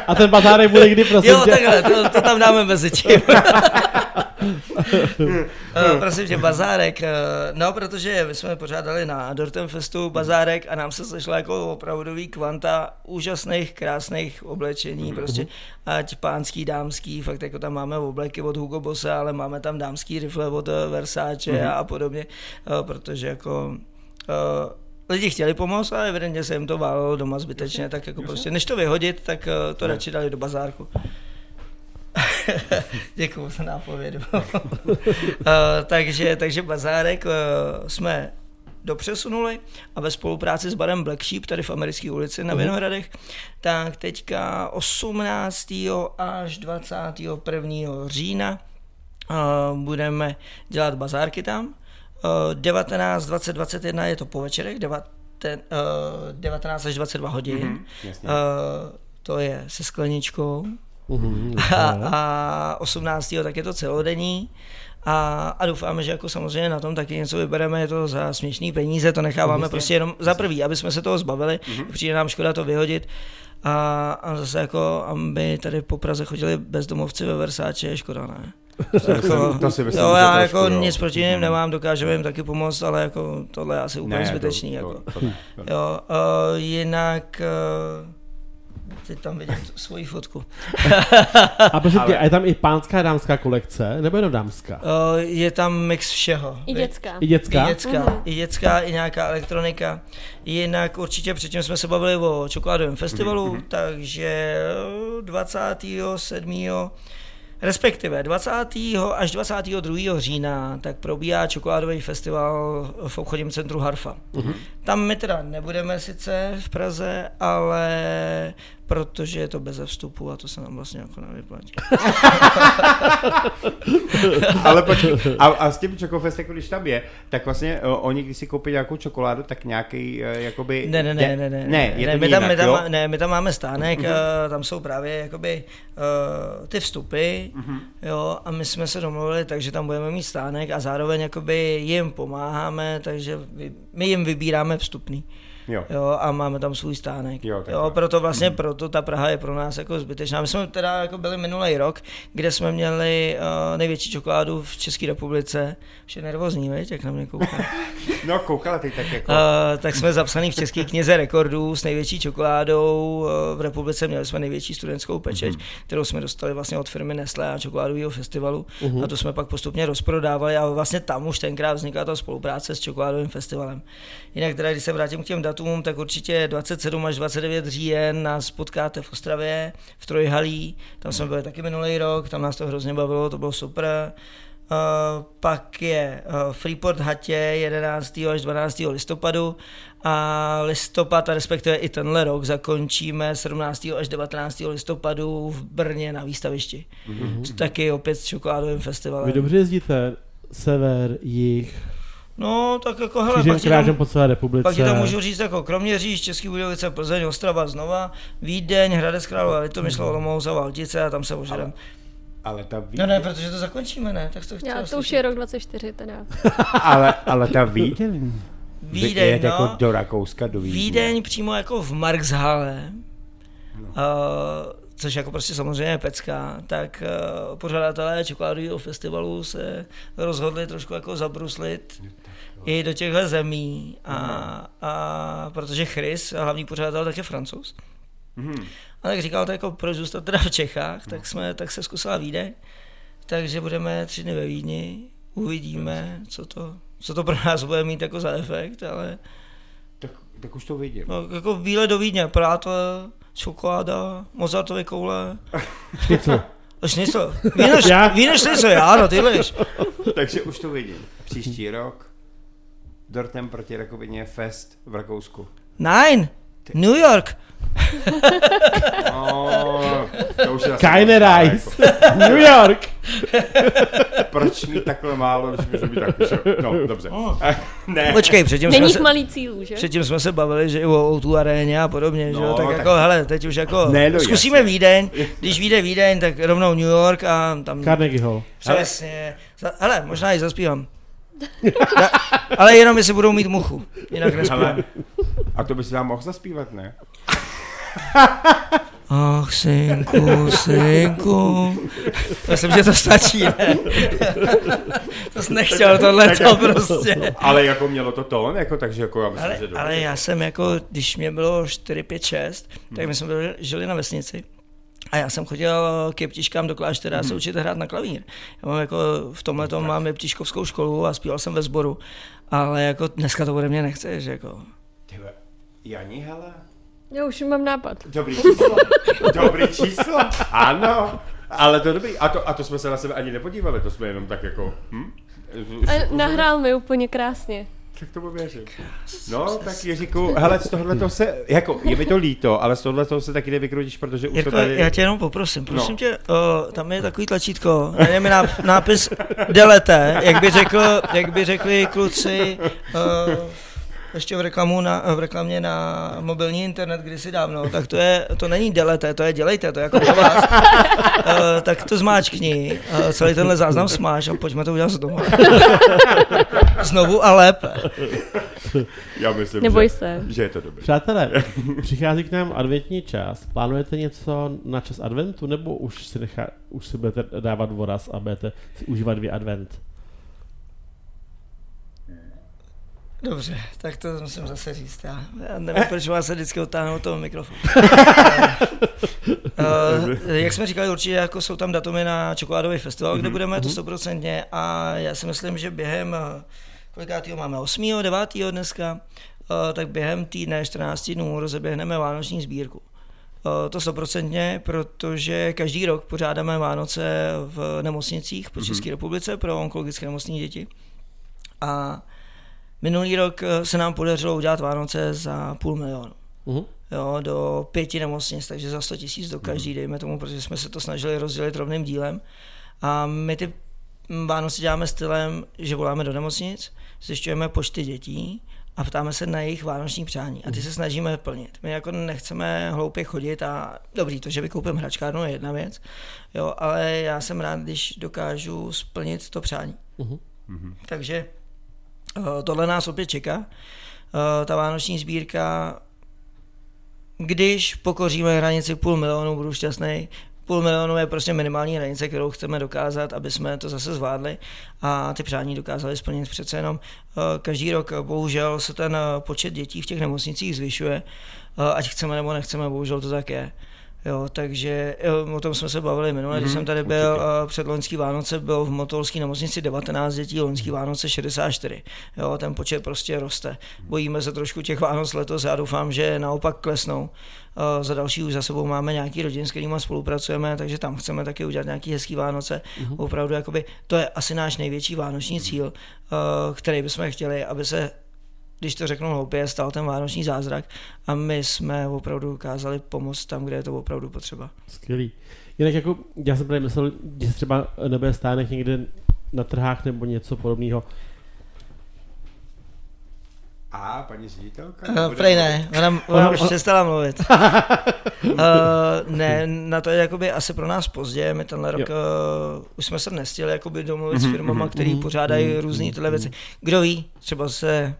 A ten bazárek bude kdy, prosím Jo, takhle, to, to tam dáme mezi tím. <laughs> Uh, prosím tě, bazárek, uh, no, protože my jsme pořádali na Dortem Festu bazárek a nám se sešlo jako opravdový kvanta úžasných, krásných oblečení, prostě ať pánský, dámský, fakt jako tam máme obleky od Hugo Bosse, ale máme tam dámský rifle od eh, Versace a podobně, uh, protože jako uh, lidi chtěli pomoct a evidentně se jim to válelo doma zbytečně, tak jako prostě než to vyhodit, tak to radši dali do bazárku. <laughs> Děkuju za nápovědu. <laughs> uh, takže, takže bazárek uh, jsme dopřesunuli a ve spolupráci s barem Black Sheep tady v americké ulici na Vinohradech, tak teďka 18. až 21. října uh, budeme dělat bazárky tam. Uh, 19, 20, 21 je to po večerech, deva, ten, uh, 19 až 22 hodin. Mhm, uh, to je se skleničkou. Mhm, A, a 18. tak je to celodenní. A, a doufáme, že jako samozřejmě na tom taky něco vybereme, je to za směšný peníze, to necháváme Jasně. prostě jenom za prvý, aby jsme se toho zbavili, přijde nám škoda to vyhodit. A, a zase jako, aby tady po Praze chodili bezdomovci ve Versace, je škoda, ne? <laughs> To, jako, to si myslím, jo, já jako jo. nic proti nim nemám, dokážeme jim taky pomoct, ale jako tohle je asi úplně Ne, to- zbytečný. to- jako. to- to- Jo, uh, jinak uh, teď tam vidím svoji fotku. <laughs> A prosím tě, a je tam i pánská a dámská kolekce, nebo jenom dámská? Uh, je tam mix všeho. I dětská. I dětská? I dětská, i dětská, i nějaká elektronika. Jinak určitě předtím jsme se bavili o čokoládovém festivalu, takže 27. respektive 20. až 22. října tak probíhá čokoládový festival v obchodním centru Harfa. Tam my teda nebudeme sice v Praze, ale protože je to bez vstupu a to se nám vlastně jako nevyplatí. <laughs> Ale počkej, a, a s tím Chocofest, jako když tam je, tak vlastně uh, oni, když si koupí nějakou čokoládu, tak nějaký, uh, jakoby... Ne, ne, ne, ne, ne, ne, ne, my, tam, jinak, my, tam, jo? ne, my tam máme stánek, uh, tam jsou právě jakoby uh, ty vstupy, jo, a my jsme se domluvili, takže tam budeme mít stánek a zároveň jakoby jim pomáháme, takže my jim vybíráme vstupný. Jo. Jo, a máme tam svůj stánek. Jo, Jo, proto vlastně, proto ta Praha je pro nás jako zbytečná. My jsme teda jako byli minulý rok, kde jsme měli uh, největší čokoládu v České republice. Už je nervózní, viď, jak na mě kouká. <laughs> No, koukala ty tak jako... Uh, tak jsme zapsaný v České knize rekordů s největší čokoládou uh, v republice. Měli jsme největší studentskou pečeť, Mhm. kterou jsme dostali vlastně od firmy Nestlé a čokoládového festivalu. A to jsme pak postupně rozprodávali a vlastně tam už tenkrát vznikla ta spolupráce s čokoládovým festivalem. Jinak teda, když se vrátím k těm datům, tak určitě 27 až 29 říjen nás potkáte v Ostravě, v Trojhalí, tam jsme byli taky minulý rok, tam nás to hrozně bavilo, to bylo super. Uh, pak je uh, Freeport Hatě 11. až 12. listopadu a listopad, a respektive i tenhle rok, zakončíme 17. až 19. listopadu v Brně na výstavišti. Mm-hmm. Taky opět s čokoládovým festivalem. Vy dobře jezdíte sever, jih, No, tak jako hele, křížem pak ti, tam, po celé republice. pak ti tam můžu říct jako Kroměříž, Český Budějovice, Plzeň, Ostrava znova, Vídeň, Hradec Králové, Litomyšl, Olomouc a Valtice a tam se ožerem. Ale ta ví... No ne, protože to zakončíme, ne? Tak to chtěla Já, to už slyšet. je rok 24 teda. <laughs> ale, ale ta Vídeň... Vídeň, je no. jako do Rakouska, do Vídně. Vídeň přímo jako v Markshalle, No. uh, což jako prostě samozřejmě je pecka, tak uh, pořadatelé čokoládového festivalu se rozhodli trošku jako zabruslit i do těchto zemí a, a protože Chris, hlavní pořadatel, tak je francouz. Mhm. A tak říkal, tak jako proč zůstat teda v Čechách, tak, jsme, tak se zkusila Vídeň. Takže budeme tři dny ve Vídni, uvidíme, co to, co to pro nás bude mít jako za efekt, ale Tak, tak už to vidím. no, jako výlet do Vídně, prátle, čokoláda, Mozartové koule, Šnicl. šnicl, víneš šnicl, já, no ty liš. Takže už to vidím. Příští rok Dortem proti Rakovině Fest v Rakousku. Nein, New York, No, to už je ale Reis. New York. Proč mít takhle málo, když můžu být taky, že? No, dobře. <laughs> ne. počkej, předtím jsme, Není se, malý cílů, že? předtím jsme se bavili, že o o tu aréně a podobně, že jo, No, tak, tak- jako, hele, teď už jako, Ne, no, zkusíme jasně. Vídeň, když vyjde Vídeň, tak rovnou New York a tam Carnegie Hall. Přesně. Hele, možná i zaspívám. Da, ale jenom jestli budou mít muchu. Jinak nespívám. A to by si vám mohl zaspívat, ne? <laughs> Ach, synku, synku. Myslím, že to stačí, ne? <laughs> to jsi nechtěl tohle to prostě. Ale jako mělo to tón, jako, takže jako já myslím, Ale, že dobře. ale já jsem jako, když mě bylo 4, 5, 6, tak my jsme byli, žili na vesnici. A já jsem chodil k jeptiškám do kláštera se učit hrát na klavír. Já mám jako v tomhle tom mám jeptiškovskou školu a zpíval jsem ve sboru. Ale jako dneska to ode mě nechceš, jako. Tyhle, Jani, hele, Já už mám nápad. dobrý číslo. dobrý číslo, ano. Ale to dobrý. A to, a to jsme se na sebe ani nepodívali, to jsme jenom tak jako... Hm? A nahrál mi úplně krásně. Tak tomu věřím. No, tak Jiříku, hele, z tohohle to se, jako, je mi to líto, ale z tohohle toho se taky nevykrutíš, protože už Jirko, to tady... já tě jenom poprosím, prosím No. tě, o, tam je takový tlačítko, na něm je ná- nápis delete, jak by, řekl, jak by řekli kluci o, ještě v, reklamu na, v reklamě na mobilní internet kdysi dávno, tak to, je, to není delete, to je dělejte, to je jako pro vás. O, <laughs> tak to zmáčkni, o, celý tenhle záznam smáš a pojďme to udělat znovu. <laughs> Znovu a lépe. Já myslím, Neboj že, se. že je to dobré. Přátelé, <laughs> přichází k nám adventní čas. Plánujete něco na čas adventu, nebo už si, nechá, už si budete dávat voraz a budete si užívat dvě advent? Dobře, tak to musím zase říct. Já, já nevím, proč vás se vždycky otáhnout toho mikrofonu. uh, <laughs> jak jsme říkali, určitě jako jsou tam datumy na čokoládový festival, kde budeme, to stoprocentně. A já si myslím, že během, eh, kolikátýho máme, 8. 9. dneska, uh, tak během týdne, 14 dnů rozeběhneme vánoční sbírku. To stoprocentně, protože každý rok pořádáme Vánoce v nemocnicích po České republice pro onkologické nemocné děti. A Minulý rok eh, se nám podařilo udělat Vánoce za půl milionu. Mhm. Jo, do pěti nemocnic, takže za 100 tisíc do každý, dejme tomu, protože jsme se to snažili rozdělit rovným dílem. A my ty mm, Vánoce děláme stylem, že voláme do nemocnic, zjišťujeme počty dětí a ptáme se na jejich vánoční přání a ty se snažíme plnit. My jako nechceme hloupě chodit a dobrý, to, že vykoupím hračkárnu je jedna věc, jo, ale já jsem rád, když dokážu splnit to přání. Mhm. Takže Tohle nás opět čeká. Eh, Ta vánoční sbírka, když pokoříme hranici půl milionu, budu šťastný. Půl milionu je prostě minimální hranice, kterou chceme dokázat, aby jsme to zase zvládli a ty přání dokázali splnit přece jenom. eh, Každý rok eh, bohužel se ten eh, počet dětí v těch nemocnicích zvyšuje, eh, ať chceme nebo nechceme, bohužel to tak je. Jo, takže jo, o tom jsme se bavili minule, mm-hmm, když jsem tady byl určitě. uh, před loňský Vánoce, byl v Motolské nemocnici 19 dětí, loňský Vánoce 64. Jo, ten počet prostě roste. Bojíme se trošku těch Vánoc letos, já doufám, že naopak klesnou. Uh, za další už za sebou máme nějaký rodin, s kterými spolupracujeme, takže tam chceme taky udělat nějaký hezký Vánoce. Mm-hmm. Opravdu, jakoby, to je asi náš největší vánoční cíl, uh, který bychom chtěli, aby se když to řeknu hloupě, stal ten vánoční zázrak a my jsme opravdu dokázali pomoct tam, kde je to opravdu potřeba. Skvělý. Jinak jako, já jsem právě myslel, že se třeba nebude stánek někde na trhách nebo něco podobného. A paní ředitelka? Uh, prej ne, ona, ona Ona- už přestala mluvit. uh, <laughs> ne, na to je jakoby asi pro nás pozdě, my tenhle rok uh, už jsme se nestihli jakoby domluvit s firmama, který mhm, pořádají mhm, různé tyhle věci. Kdo ví, třeba se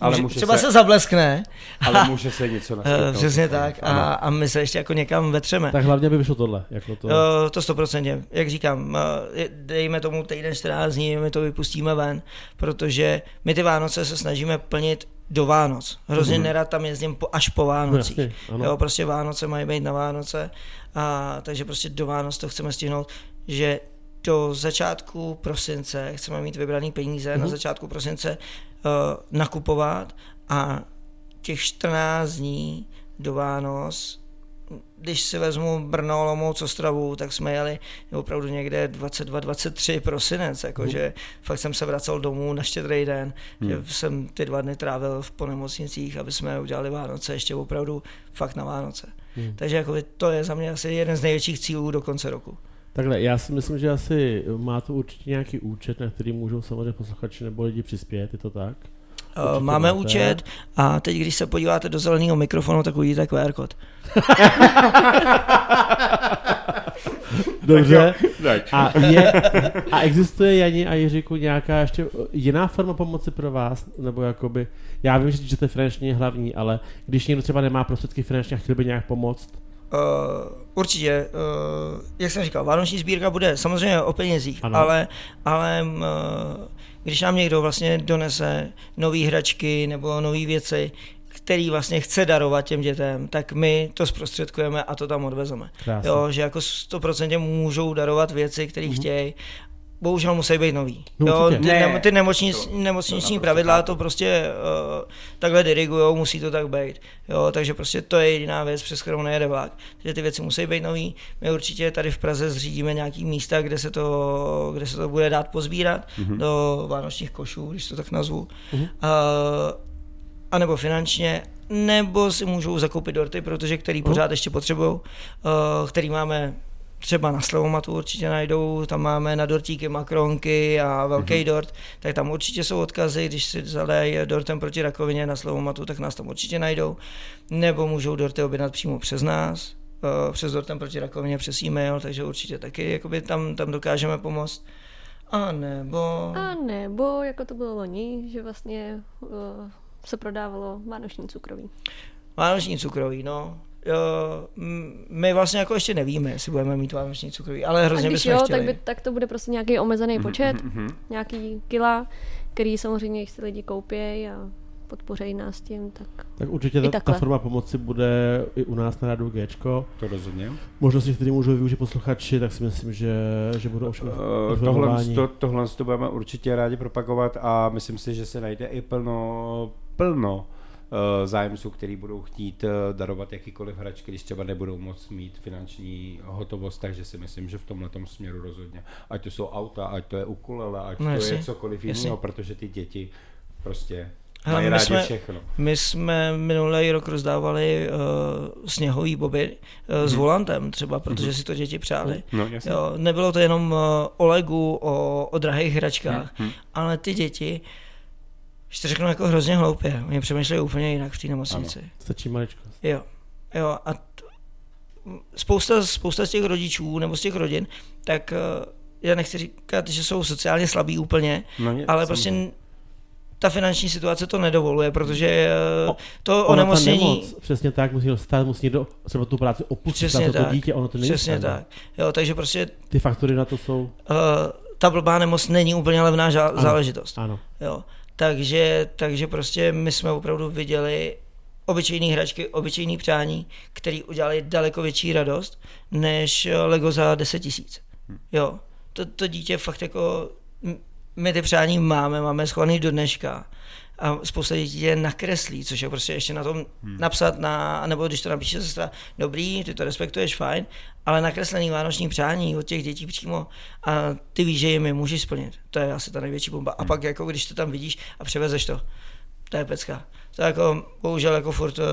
Ale může, třeba se, se- zableskne, Ale <laughs> může se něco uh, <laughs> naskytnout. přesně tak, a, Ano. a my se ještě jako někam vetřeme. Tak hlavně by vyšlo tohle. Jako to. Uh, to stoprocentně, jak říkám, uh, je- dejme tomu týden 14 dní, my to vypustíme ven, protože my ty Vánoce se snažíme plnit do Vánoc. Hrozně Mhm. nerad tam jezdím po, až po no, Vánocích. jasně, ano. jo, prostě Vánoce mají být na Vánoce, a, takže prostě do Vánoc to chceme stihnout, že do začátku prosince chceme mít vybraný peníze, Mhm. na začátku prosince nakupovat a těch 14 dní do Vánoc když si vezmu Brno, Olomouc, Ostravu, tak jsme jeli opravdu někde 22-23 prosinec, jakože fakt jsem se vracel domů na štědrý den, Hmm. že jsem ty dva dny trávil v po nemocnicích, aby jsme udělali Vánoce ještě opravdu fakt na Vánoce. Hmm. Takže jako to je za mě asi jeden z největších cílů do konce roku. Takhle, já si myslím, že asi má to určitě nějaký účet, na který můžou samozřejmě posluchači nebo lidi přispět, je to tak? Uh, Určitě Máme máte. účet a teď, když se podíváte do zeleného mikrofonu, tak uvidíte QR kód. <laughs> Dobře. A, je, a existuje, Jani a Jiříku, nějaká ještě jiná forma pomoci pro vás? Nebo jakoby, já vím, že to je finančně hlavní, ale když někdo třeba nemá prostředky finančně a chtěl by nějak pomoct, Uh, určitě, uh, jak jsem říkal, vánoční sbírka bude samozřejmě o penězích, Ano. ale, ale uh, když nám někdo vlastně donese nové hračky nebo nové věci, který vlastně chce darovat těm dětem, tak my to zprostředkujeme a to tam odvezeme. Jo, že jako 100% můžou darovat věci, které mm-hmm. chtějí, bohužel musí být nový. No jo, ty, Ne. ty nemocnic, To- to nemocniční naprosto pravidla to prostě uh, takhle dirigujou, musí to tak být. Jo, takže prostě to je jediná věc, přes kterou nejede vlak. Takže ty věci musí být nový. My určitě tady v Praze zřídíme nějaký místa, kde se to, kde se to bude dát pozbírat mm-hmm. do vánočních košů, když to tak nazvu. Mhm. Uh, a nebo finančně, nebo si můžou zakoupit dorty, protože který Mhm. pořád ještě potřebují, uh, který máme třeba na Slevomatu určitě najdou, tam máme na dortíky makronky a velký mm-hmm. dort, tak tam určitě jsou odkazy, když si zadají dortem proti rakovině na Slevomatu, tak nás tam určitě najdou, nebo můžou dorty objednat přímo přes nás, uh, přes dortem proti rakovině, přes e-mail, takže určitě taky jakoby tam, tam dokážeme pomoct. A nebo... A nebo, jako to bylo loni, že vlastně uh, se prodávalo vánoční cukroví. Vánoční cukroví, no. Jo, m- my vlastně jako ještě nevíme, jestli budeme mít vánoční cukroví, ale hrozně bychom jo, chtěli. tak, by, tak to bude prostě nějaký omezený počet, Mhm. nějaký kila, který samozřejmě, když si lidi koupějí a podpořejí nás tím, tak tak určitě ta, ta forma pomoci bude i u nás na rádu Gčko. To rozhodně. Možnosti, které můžou využít posluchači, tak si myslím, že, že budou ovšem Eh, Tohle, to, tohle to budeme určitě rádi propagovat a myslím si, že se najde i plno, plno eh, zájemců, který budou chtít eh, darovat jakýkoliv hračky, když třeba nebudou moc mít finanční hotovost, takže si myslím, že v tomhle směru rozhodně. Ať to jsou auta, ať to je ukulele, ať No to jasně, je cokoliv jiného, protože ty děti prostě Hele, mají my rádi jsme- všechno. My jsme minulý rok rozdávali uh, sněhový boby uh, s volantem třeba, protože si to děti přáli. No. Jo, nebylo to jenom uh, o legu, o, o drahých hračkách, Mhm. ale ty děti, když to řeknu jako hrozně hloupě, oni přemýšlejí úplně jinak v té nemocnici. Stačí maličko. Jo, jo a t- spousta, spousta z těch rodičů nebo z těch rodin, tak uh, já nechci říkat, že jsou sociálně slabí úplně, No, je- ale prostě n- ta finanční situace to nedovoluje, protože O- o, to onemocnění... nemoc, přesně tak, musí stát, musí někdo třeba tu práci opustit, Přesně tak. to dítě, ono to není Přesně tak. Jo, takže prostě Ty faktory na to jsou, uh, ta blbá nemoc není úplně levná ža- Ano. záležitost. ano. Jo. Takže, takže prostě my jsme opravdu viděli obyčejné hračky, obyčejné přání, který udělali daleko větší radost, než Lego za 10 tisíc. Jo. To, to dítě fakt jako, my ty přání máme, máme schovaný do dneška a spousta dětí je nakreslí, což je prostě ještě na tom napsat na, nebo když to napíše sestra, dobrý, ty to respektuješ, fajn, ale nakreslený vánoční přání od těch dětí přímo a ty víš, že jim je můžeš splnit. To je asi ta největší bomba. A pak jako když to tam vidíš a převezeš to, to je pecka. To jako, bohužel jako furt uh,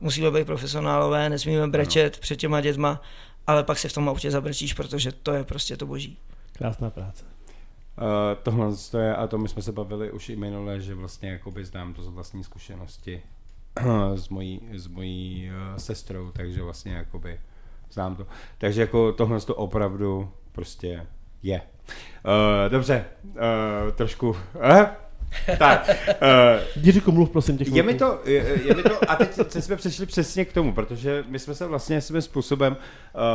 musíme být profesionálové, nesmíme brečet před těma dětma, ale pak se v tom autě zabrečíš, protože to je prostě to boží. Krásná práce. Uh, tohle to je, a to my jsme se bavili už i minule, že vlastně jakoby znám to z vlastní zkušenosti <clears throat> s mojí, s mojí uh, sestrou, takže vlastně jakoby znám to. Takže jako tohle to opravdu prostě je. Uh, dobře, uh, trošku... Uh, tak, uh, Jiříku, mluv prosím tě je mi to, je, je mi to, a teď, teď jsme přešli přesně k tomu, protože my jsme se vlastně svým způsobem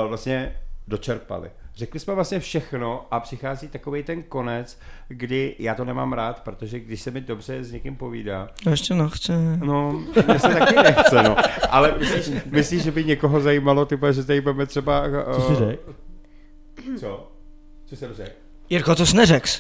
uh, vlastně dočerpali. Řekli jsme vlastně všechno a přichází takový ten konec, kdy já to nemám rád, protože když se mi dobře s někým povídá, To ještě nechce. no, mě se taky nechce, no. Ale myslíš, myslíš že by někoho zajímalo, typu, že tady budeme třeba... Uh, Co jsi řekl? Co? Co jsem řekl? Jirko, to jsi neřekl. <laughs>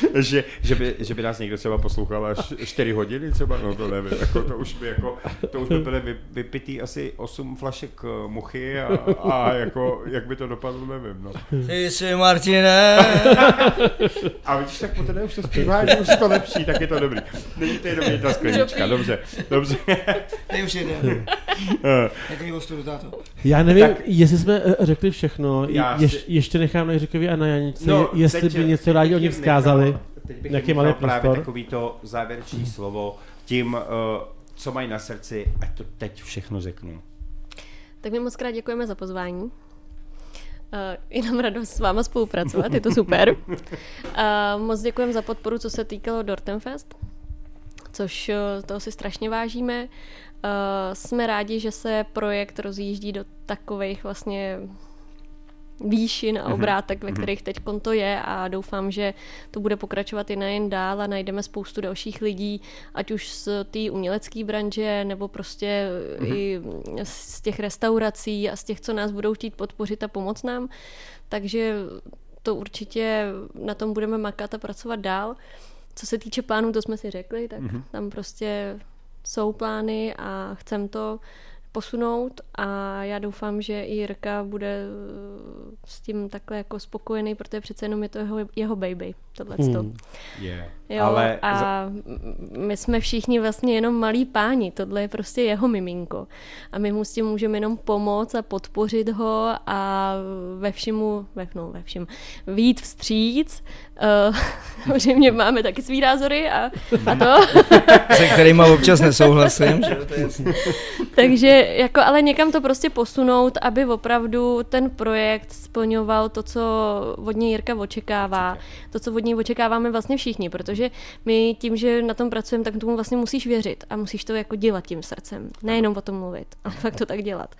<laughs> že, že, by, že by nás někdo třeba poslouchal až 4 hodiny třeba, no to nevím, jako to už by jako, to už by byly vy, vypitý asi 8 flašek eh, muchy a, a jako, jak by to dopadlo, nevím, no. Ty jsi Martine. <laughs> A vidíš, tak potom už to zpívání, už je to lepší, tak je to dobrý. Není to jenom jedna sklenička, dobře, dobře. Ty už jde. Eh. Já nevím, Tak- jestli jsme eh, řekli všechno, Já Je, si- ještě nechám na Jiříkovi a na Janice, No, jestli teď, by něco rádi o nich vzkázali. Teď bych Jaký jim malý právě prostor? takový to závěrečný slovo tím, uh, co mají na srdci, ať to teď všechno řeknu. Tak my moc krát děkujeme za pozvání. Uh, je nám radost s váma spolupracovat, je to super. Uh, <laughs> moc děkujeme za podporu, co se týkalo Dortenfest, což uh, toho si strašně vážíme. Uh, jsme rádi, že se projekt rozjíždí do takových vlastně výšin a obrátek, ve kterých teď to je a doufám, že to bude pokračovat i nejen dál a najdeme spoustu dalších lidí, ať už z té umělecké branže nebo prostě i z těch restaurací a z těch, co nás budou chtít podpořit a pomoct nám. Takže to určitě na tom budeme makat a pracovat dál. Co se týče plánů, to jsme si řekli, tak mm-hmm. tam prostě jsou plány a chcem to posunout a já doufám, že i Jirka bude eh, s tím takhle jako spokojený, protože přece jenom je to jeho, jeho baby, tohle. Hmm. Je. Jo, Ale a my jsme všichni vlastně jenom malí páni, tohle je prostě jeho miminko. A my mu s tím můžeme jenom pomoct a podpořit ho a ve všemu, ve, no, ve všem, výjít vstříc. Uh, <laughs> samozřejmě máme taky svý názory a, a to. <laughs> Se kterýma občas nesouhlasím, že to je. <laughs> Takže jako ale někam to prostě posunout, aby opravdu ten projekt splňoval to, co od něj Jirka očekává, to, co od něj očekáváme vlastně všichni, protože my tím, že na tom pracujeme, tak tomu vlastně musíš věřit a musíš to jako dělat tím srdcem, nejenom o tom mluvit, ale fakt to tak dělat.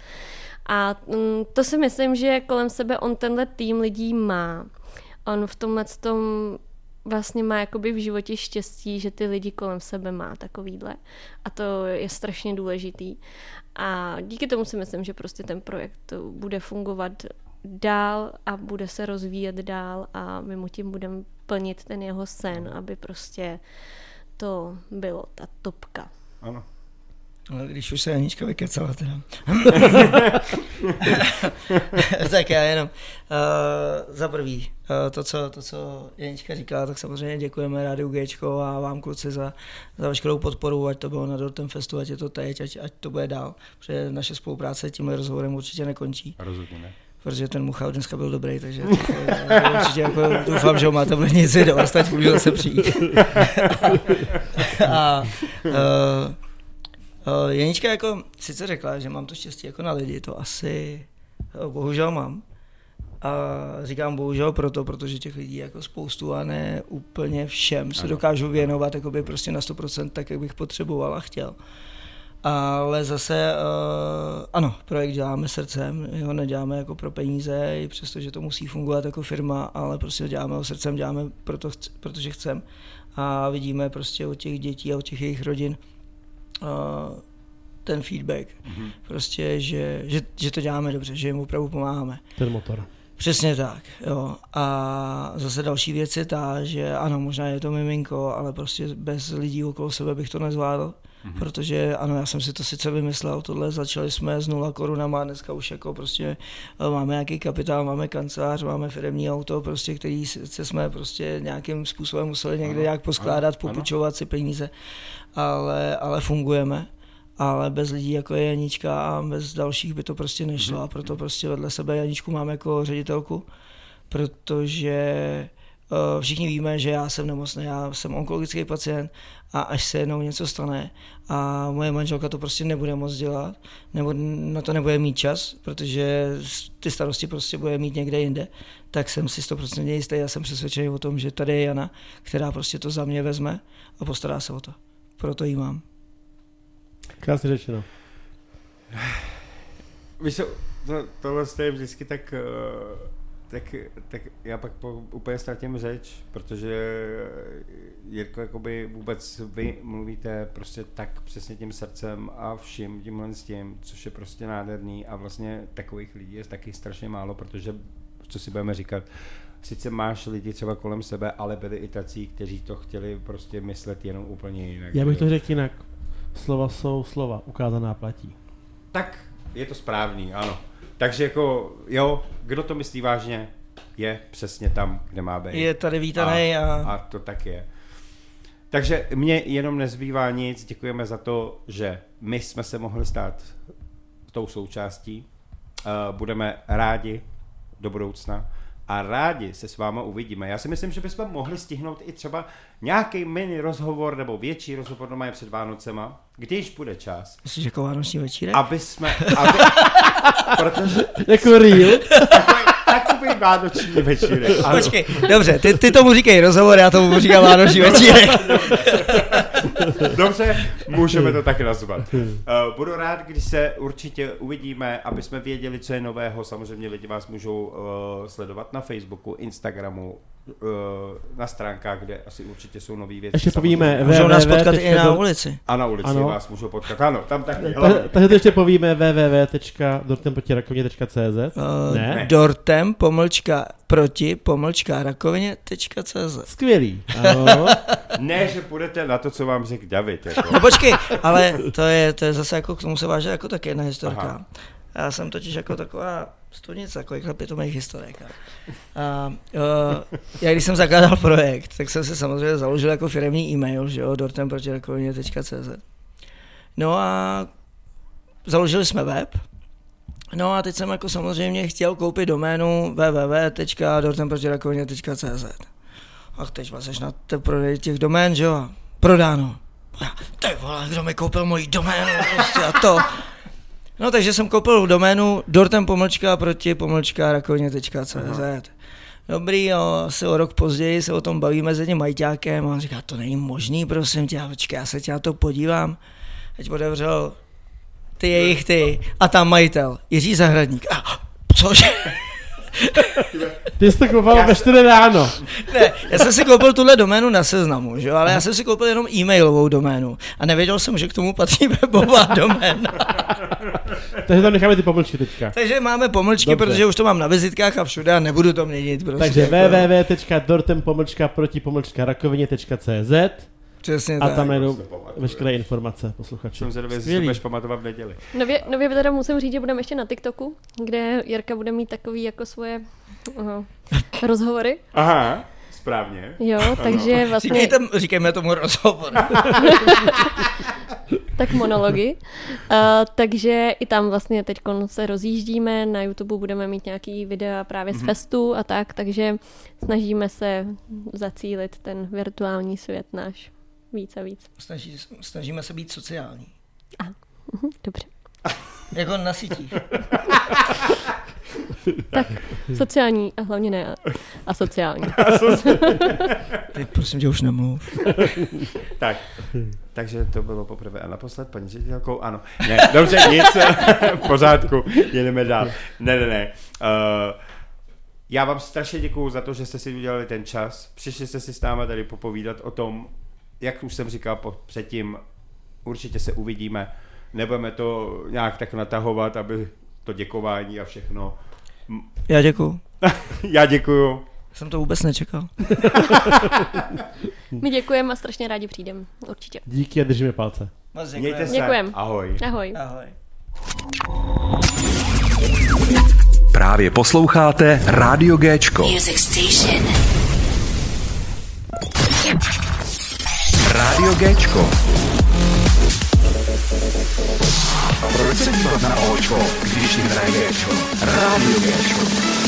A mm, to si myslím, že kolem sebe on tenhle tým lidí má. On v tomhle tom vlastně má jakoby v životě štěstí, že ty lidi kolem sebe má takovýhle. A to je strašně důležitý. A díky tomu si myslím, že prostě ten projekt bude fungovat dál a bude se rozvíjet dál a my mu tím budeme plnit ten jeho sen, aby prostě to bylo ta topka. Ano. Ale když už se Janička vykecala teda. <laughs> tak já jenom. Uh, za prvý, uh, to, co, to, co Janička říkala, tak samozřejmě děkujeme Rádiu Gčko a vám kluci za, za veškerou podporu, ať to bylo na Dortem Festu, ať je to teď, ať, ať to bude dál. Protože naše spolupráce tímhle rozhovorem určitě nekončí. Rozhodně ne. Protože ten Muchal dneska byl dobrý, takže tak, eh, určitě jako doufám, že ho máte v lednici dost, ať můžu zase přijít. <laughs> a uh, uh, Janička jako sice řekla, že mám to štěstí jako na lidi, to asi uh, bohužel mám. A říkám bohužel proto, protože těch lidí jako spoustu a ne úplně všem se dokážu věnovat jakoby prostě na 100% tak, jak bych potřeboval a chtěl. Ale zase, uh, ano, projekt děláme srdcem, ho neděláme jako pro peníze, i přesto, že to musí fungovat jako firma, ale prostě ho děláme ho srdcem, děláme proto, protože chcem. A vidíme prostě od těch dětí a od těch jejich rodin uh, ten feedback. Mhm. Prostě, že, že, že to děláme dobře, že jim opravdu pomáháme. Ten motor. Přesně tak, jo. A zase další věc je ta, že ano, možná je to miminko, ale prostě bez lidí okolo sebe bych to nezvládl. Mm-hmm. Protože ano, já jsem si to sice vymyslel, tohle začali jsme s nula korunama, dneska už jako prostě eh, máme nějaký kapitál, máme kancelář, máme firmní auto, prostě, který sice jsme prostě nějakým způsobem museli někde Ano, nějak poskládat, ano, popůjčovat si peníze, ale, ale fungujeme. Ale bez lidí jako je Janička a bez dalších by to prostě nešlo a proto prostě vedle sebe Janičku mám jako ředitelku, protože uh, všichni víme, že já jsem nemocný, já jsem onkologický pacient a až se jednou něco stane a moje manželka to prostě nebude moc dělat, nebo na to nebude mít čas, protože ty starosti prostě bude mít někde jinde, tak jsem si 100% jistý, já jsem přesvědčený o tom, že tady je Jana, která prostě to za mě vezme a postará se o to. Proto jí mám. Krásně řečeno. Víš to, tohle je vždycky tak, eh, tak, tak já pak po, úplně ztratím řeč, protože Jirko, jakoby vůbec vy mluvíte prostě tak přesně tím srdcem a vším tímhle s tím, což je prostě nádherný a vlastně takových lidí je taky strašně málo, protože, co si budeme říkat, sice máš lidi třeba kolem sebe, ale byli i tací, kteří to chtěli prostě myslet jenom úplně jinak. Já bych to řekl jinak. Slova jsou slova, ukázaná platí. Tak je to správný, ano. Takže jako, jo, kdo to myslí vážně, je přesně tam, kde má být. Je tady vítaný a, a to tak je. Takže mě jenom nezbývá nic, děkujeme za to, že my jsme se mohli stát tou součástí. Uh, budeme rádi do budoucna a rádi se s váma uvidíme. Já si myslím, že bychom mohli stihnout i třeba nějaký mini rozhovor nebo větší rozhovor doma před Vánocema, když bude čas. Myslíš jako vánoční večírek? Aby jsme, aby, <laughs> protože Jako real. takový, takový vánoční večírek. ano. Počkej, dobře, ty, ty tomu říkej rozhovor, já tomu říkám vánoční večírek. Dobře, můžeme to tak nazvat. Uh, budu rád, když se určitě uvidíme, aby jsme věděli, co je nového. Samozřejmě lidi vás můžou uh, sledovat na Facebooku, Instagramu, na stránkách, kde asi určitě jsou nové věci. Ještě povíme. Můžou nás potkat i na ulici. A na ulici Ano. vás můžou potkat. Ano, tam taky. Takže to ještě povíme www.dortemprotirakovně.cz Uh, Ne? Dortem, pomlčka, proti, pomlčka, rakovině.cz Skvělý. Ano. <laughs> Ne, že půjdete na to, co vám řekl David. Jako. No počkej, ale to je, to je zase jako, k tomu se váže jako taky jedna historka. Aha. Já jsem totiž jako taková studnice, jako pětomek historik. A uh, já když jsem zakládal projekt, tak jsem se samozřejmě založil jako firmní e-mail, že jo, dortemprotirakovině.cz No a založili jsme web, No a teď jsem jako samozřejmě chtěl koupit doménu www.dortemprotirakovině.cz A teď vlastně na te prodej těch domén, že jo, prodáno. Ty vole, kdo mi koupil moji doménu prostě a to. No takže jsem koupil doménu dortem pomlčka proti pomlčka rakovině.cz. Dobrý, jo, asi o rok později se o tom bavíme s jedním majťákem a on říká, to není možný, prosím tě, počkej, já se tě na to podívám. Teď otevřel ty jejich ty a tam majitel, Jiří Zahradník. A, cože? Ty jsi to koupal ve 4 ráno. Ne, já jsem si koupil tuhle doménu na seznamu, že? jo, ale já jsem si koupil jenom e-mailovou doménu a nevěděl jsem, že k tomu patří webová doména. <laughs> Takže tam necháme ty pomlčky teďka. Takže máme pomlčky, Dobře. protože už to mám na vizitkách a všude a nebudu to měnit. Prostě, Takže jako, www.dortem pomlčka proti pomlčka rakovině.cz Přesně a tak. tam najdou veškeré informace posluchači. Jsem zvědavý, jestli si Skvělý. budeš pamatovat v neděli. Nově, nově teda musím říct, že budeme ještě na TikToku, kde Jirka bude mít takový jako svoje uh, rozhovory. Aha, správně. Jo, takže vlastně Říkejte, říkejme tomu rozhovor. <laughs> tak monology. Uh, takže i tam vlastně teď se rozjíždíme, na YouTube budeme mít nějaký videa právě z festu a tak, takže snažíme se zacílit ten virtuální svět náš víc a víc. Snaží, snažíme se být sociální. Mhm, Dobře. Jako na sítích. <laughs> <laughs> Tak sociální a hlavně ne a sociální. <laughs> <laughs> Teď prosím tě už nemluv. Tak, takže to bylo poprvé a naposled, paní ředitelkou, ano. Ne, dobře, nic, v pořádku, jedeme dál. Ne, ne, ne. Uh, já vám strašně děkuju za to, že jste si udělali ten čas. Přišli jste si s námi tady popovídat o tom, jak už jsem říkal po, předtím, určitě se uvidíme. Nebudeme to nějak tak natahovat, aby to děkování a všechno. Já děkuju. <laughs> Já děkuju. Jsem to vůbec nečekal. <laughs> My děkujeme a strašně rádi přijdeme. Určitě. Díky a držíme palce. Moc Mějte se. Děkujem. Ahoj. Ahoj. Ahoj. Právě posloucháte Rádio Géčko. Music Station. Rádio Géčko. Proč se dívat na Očko, když jim hraje Géčko? Rádio Géčko.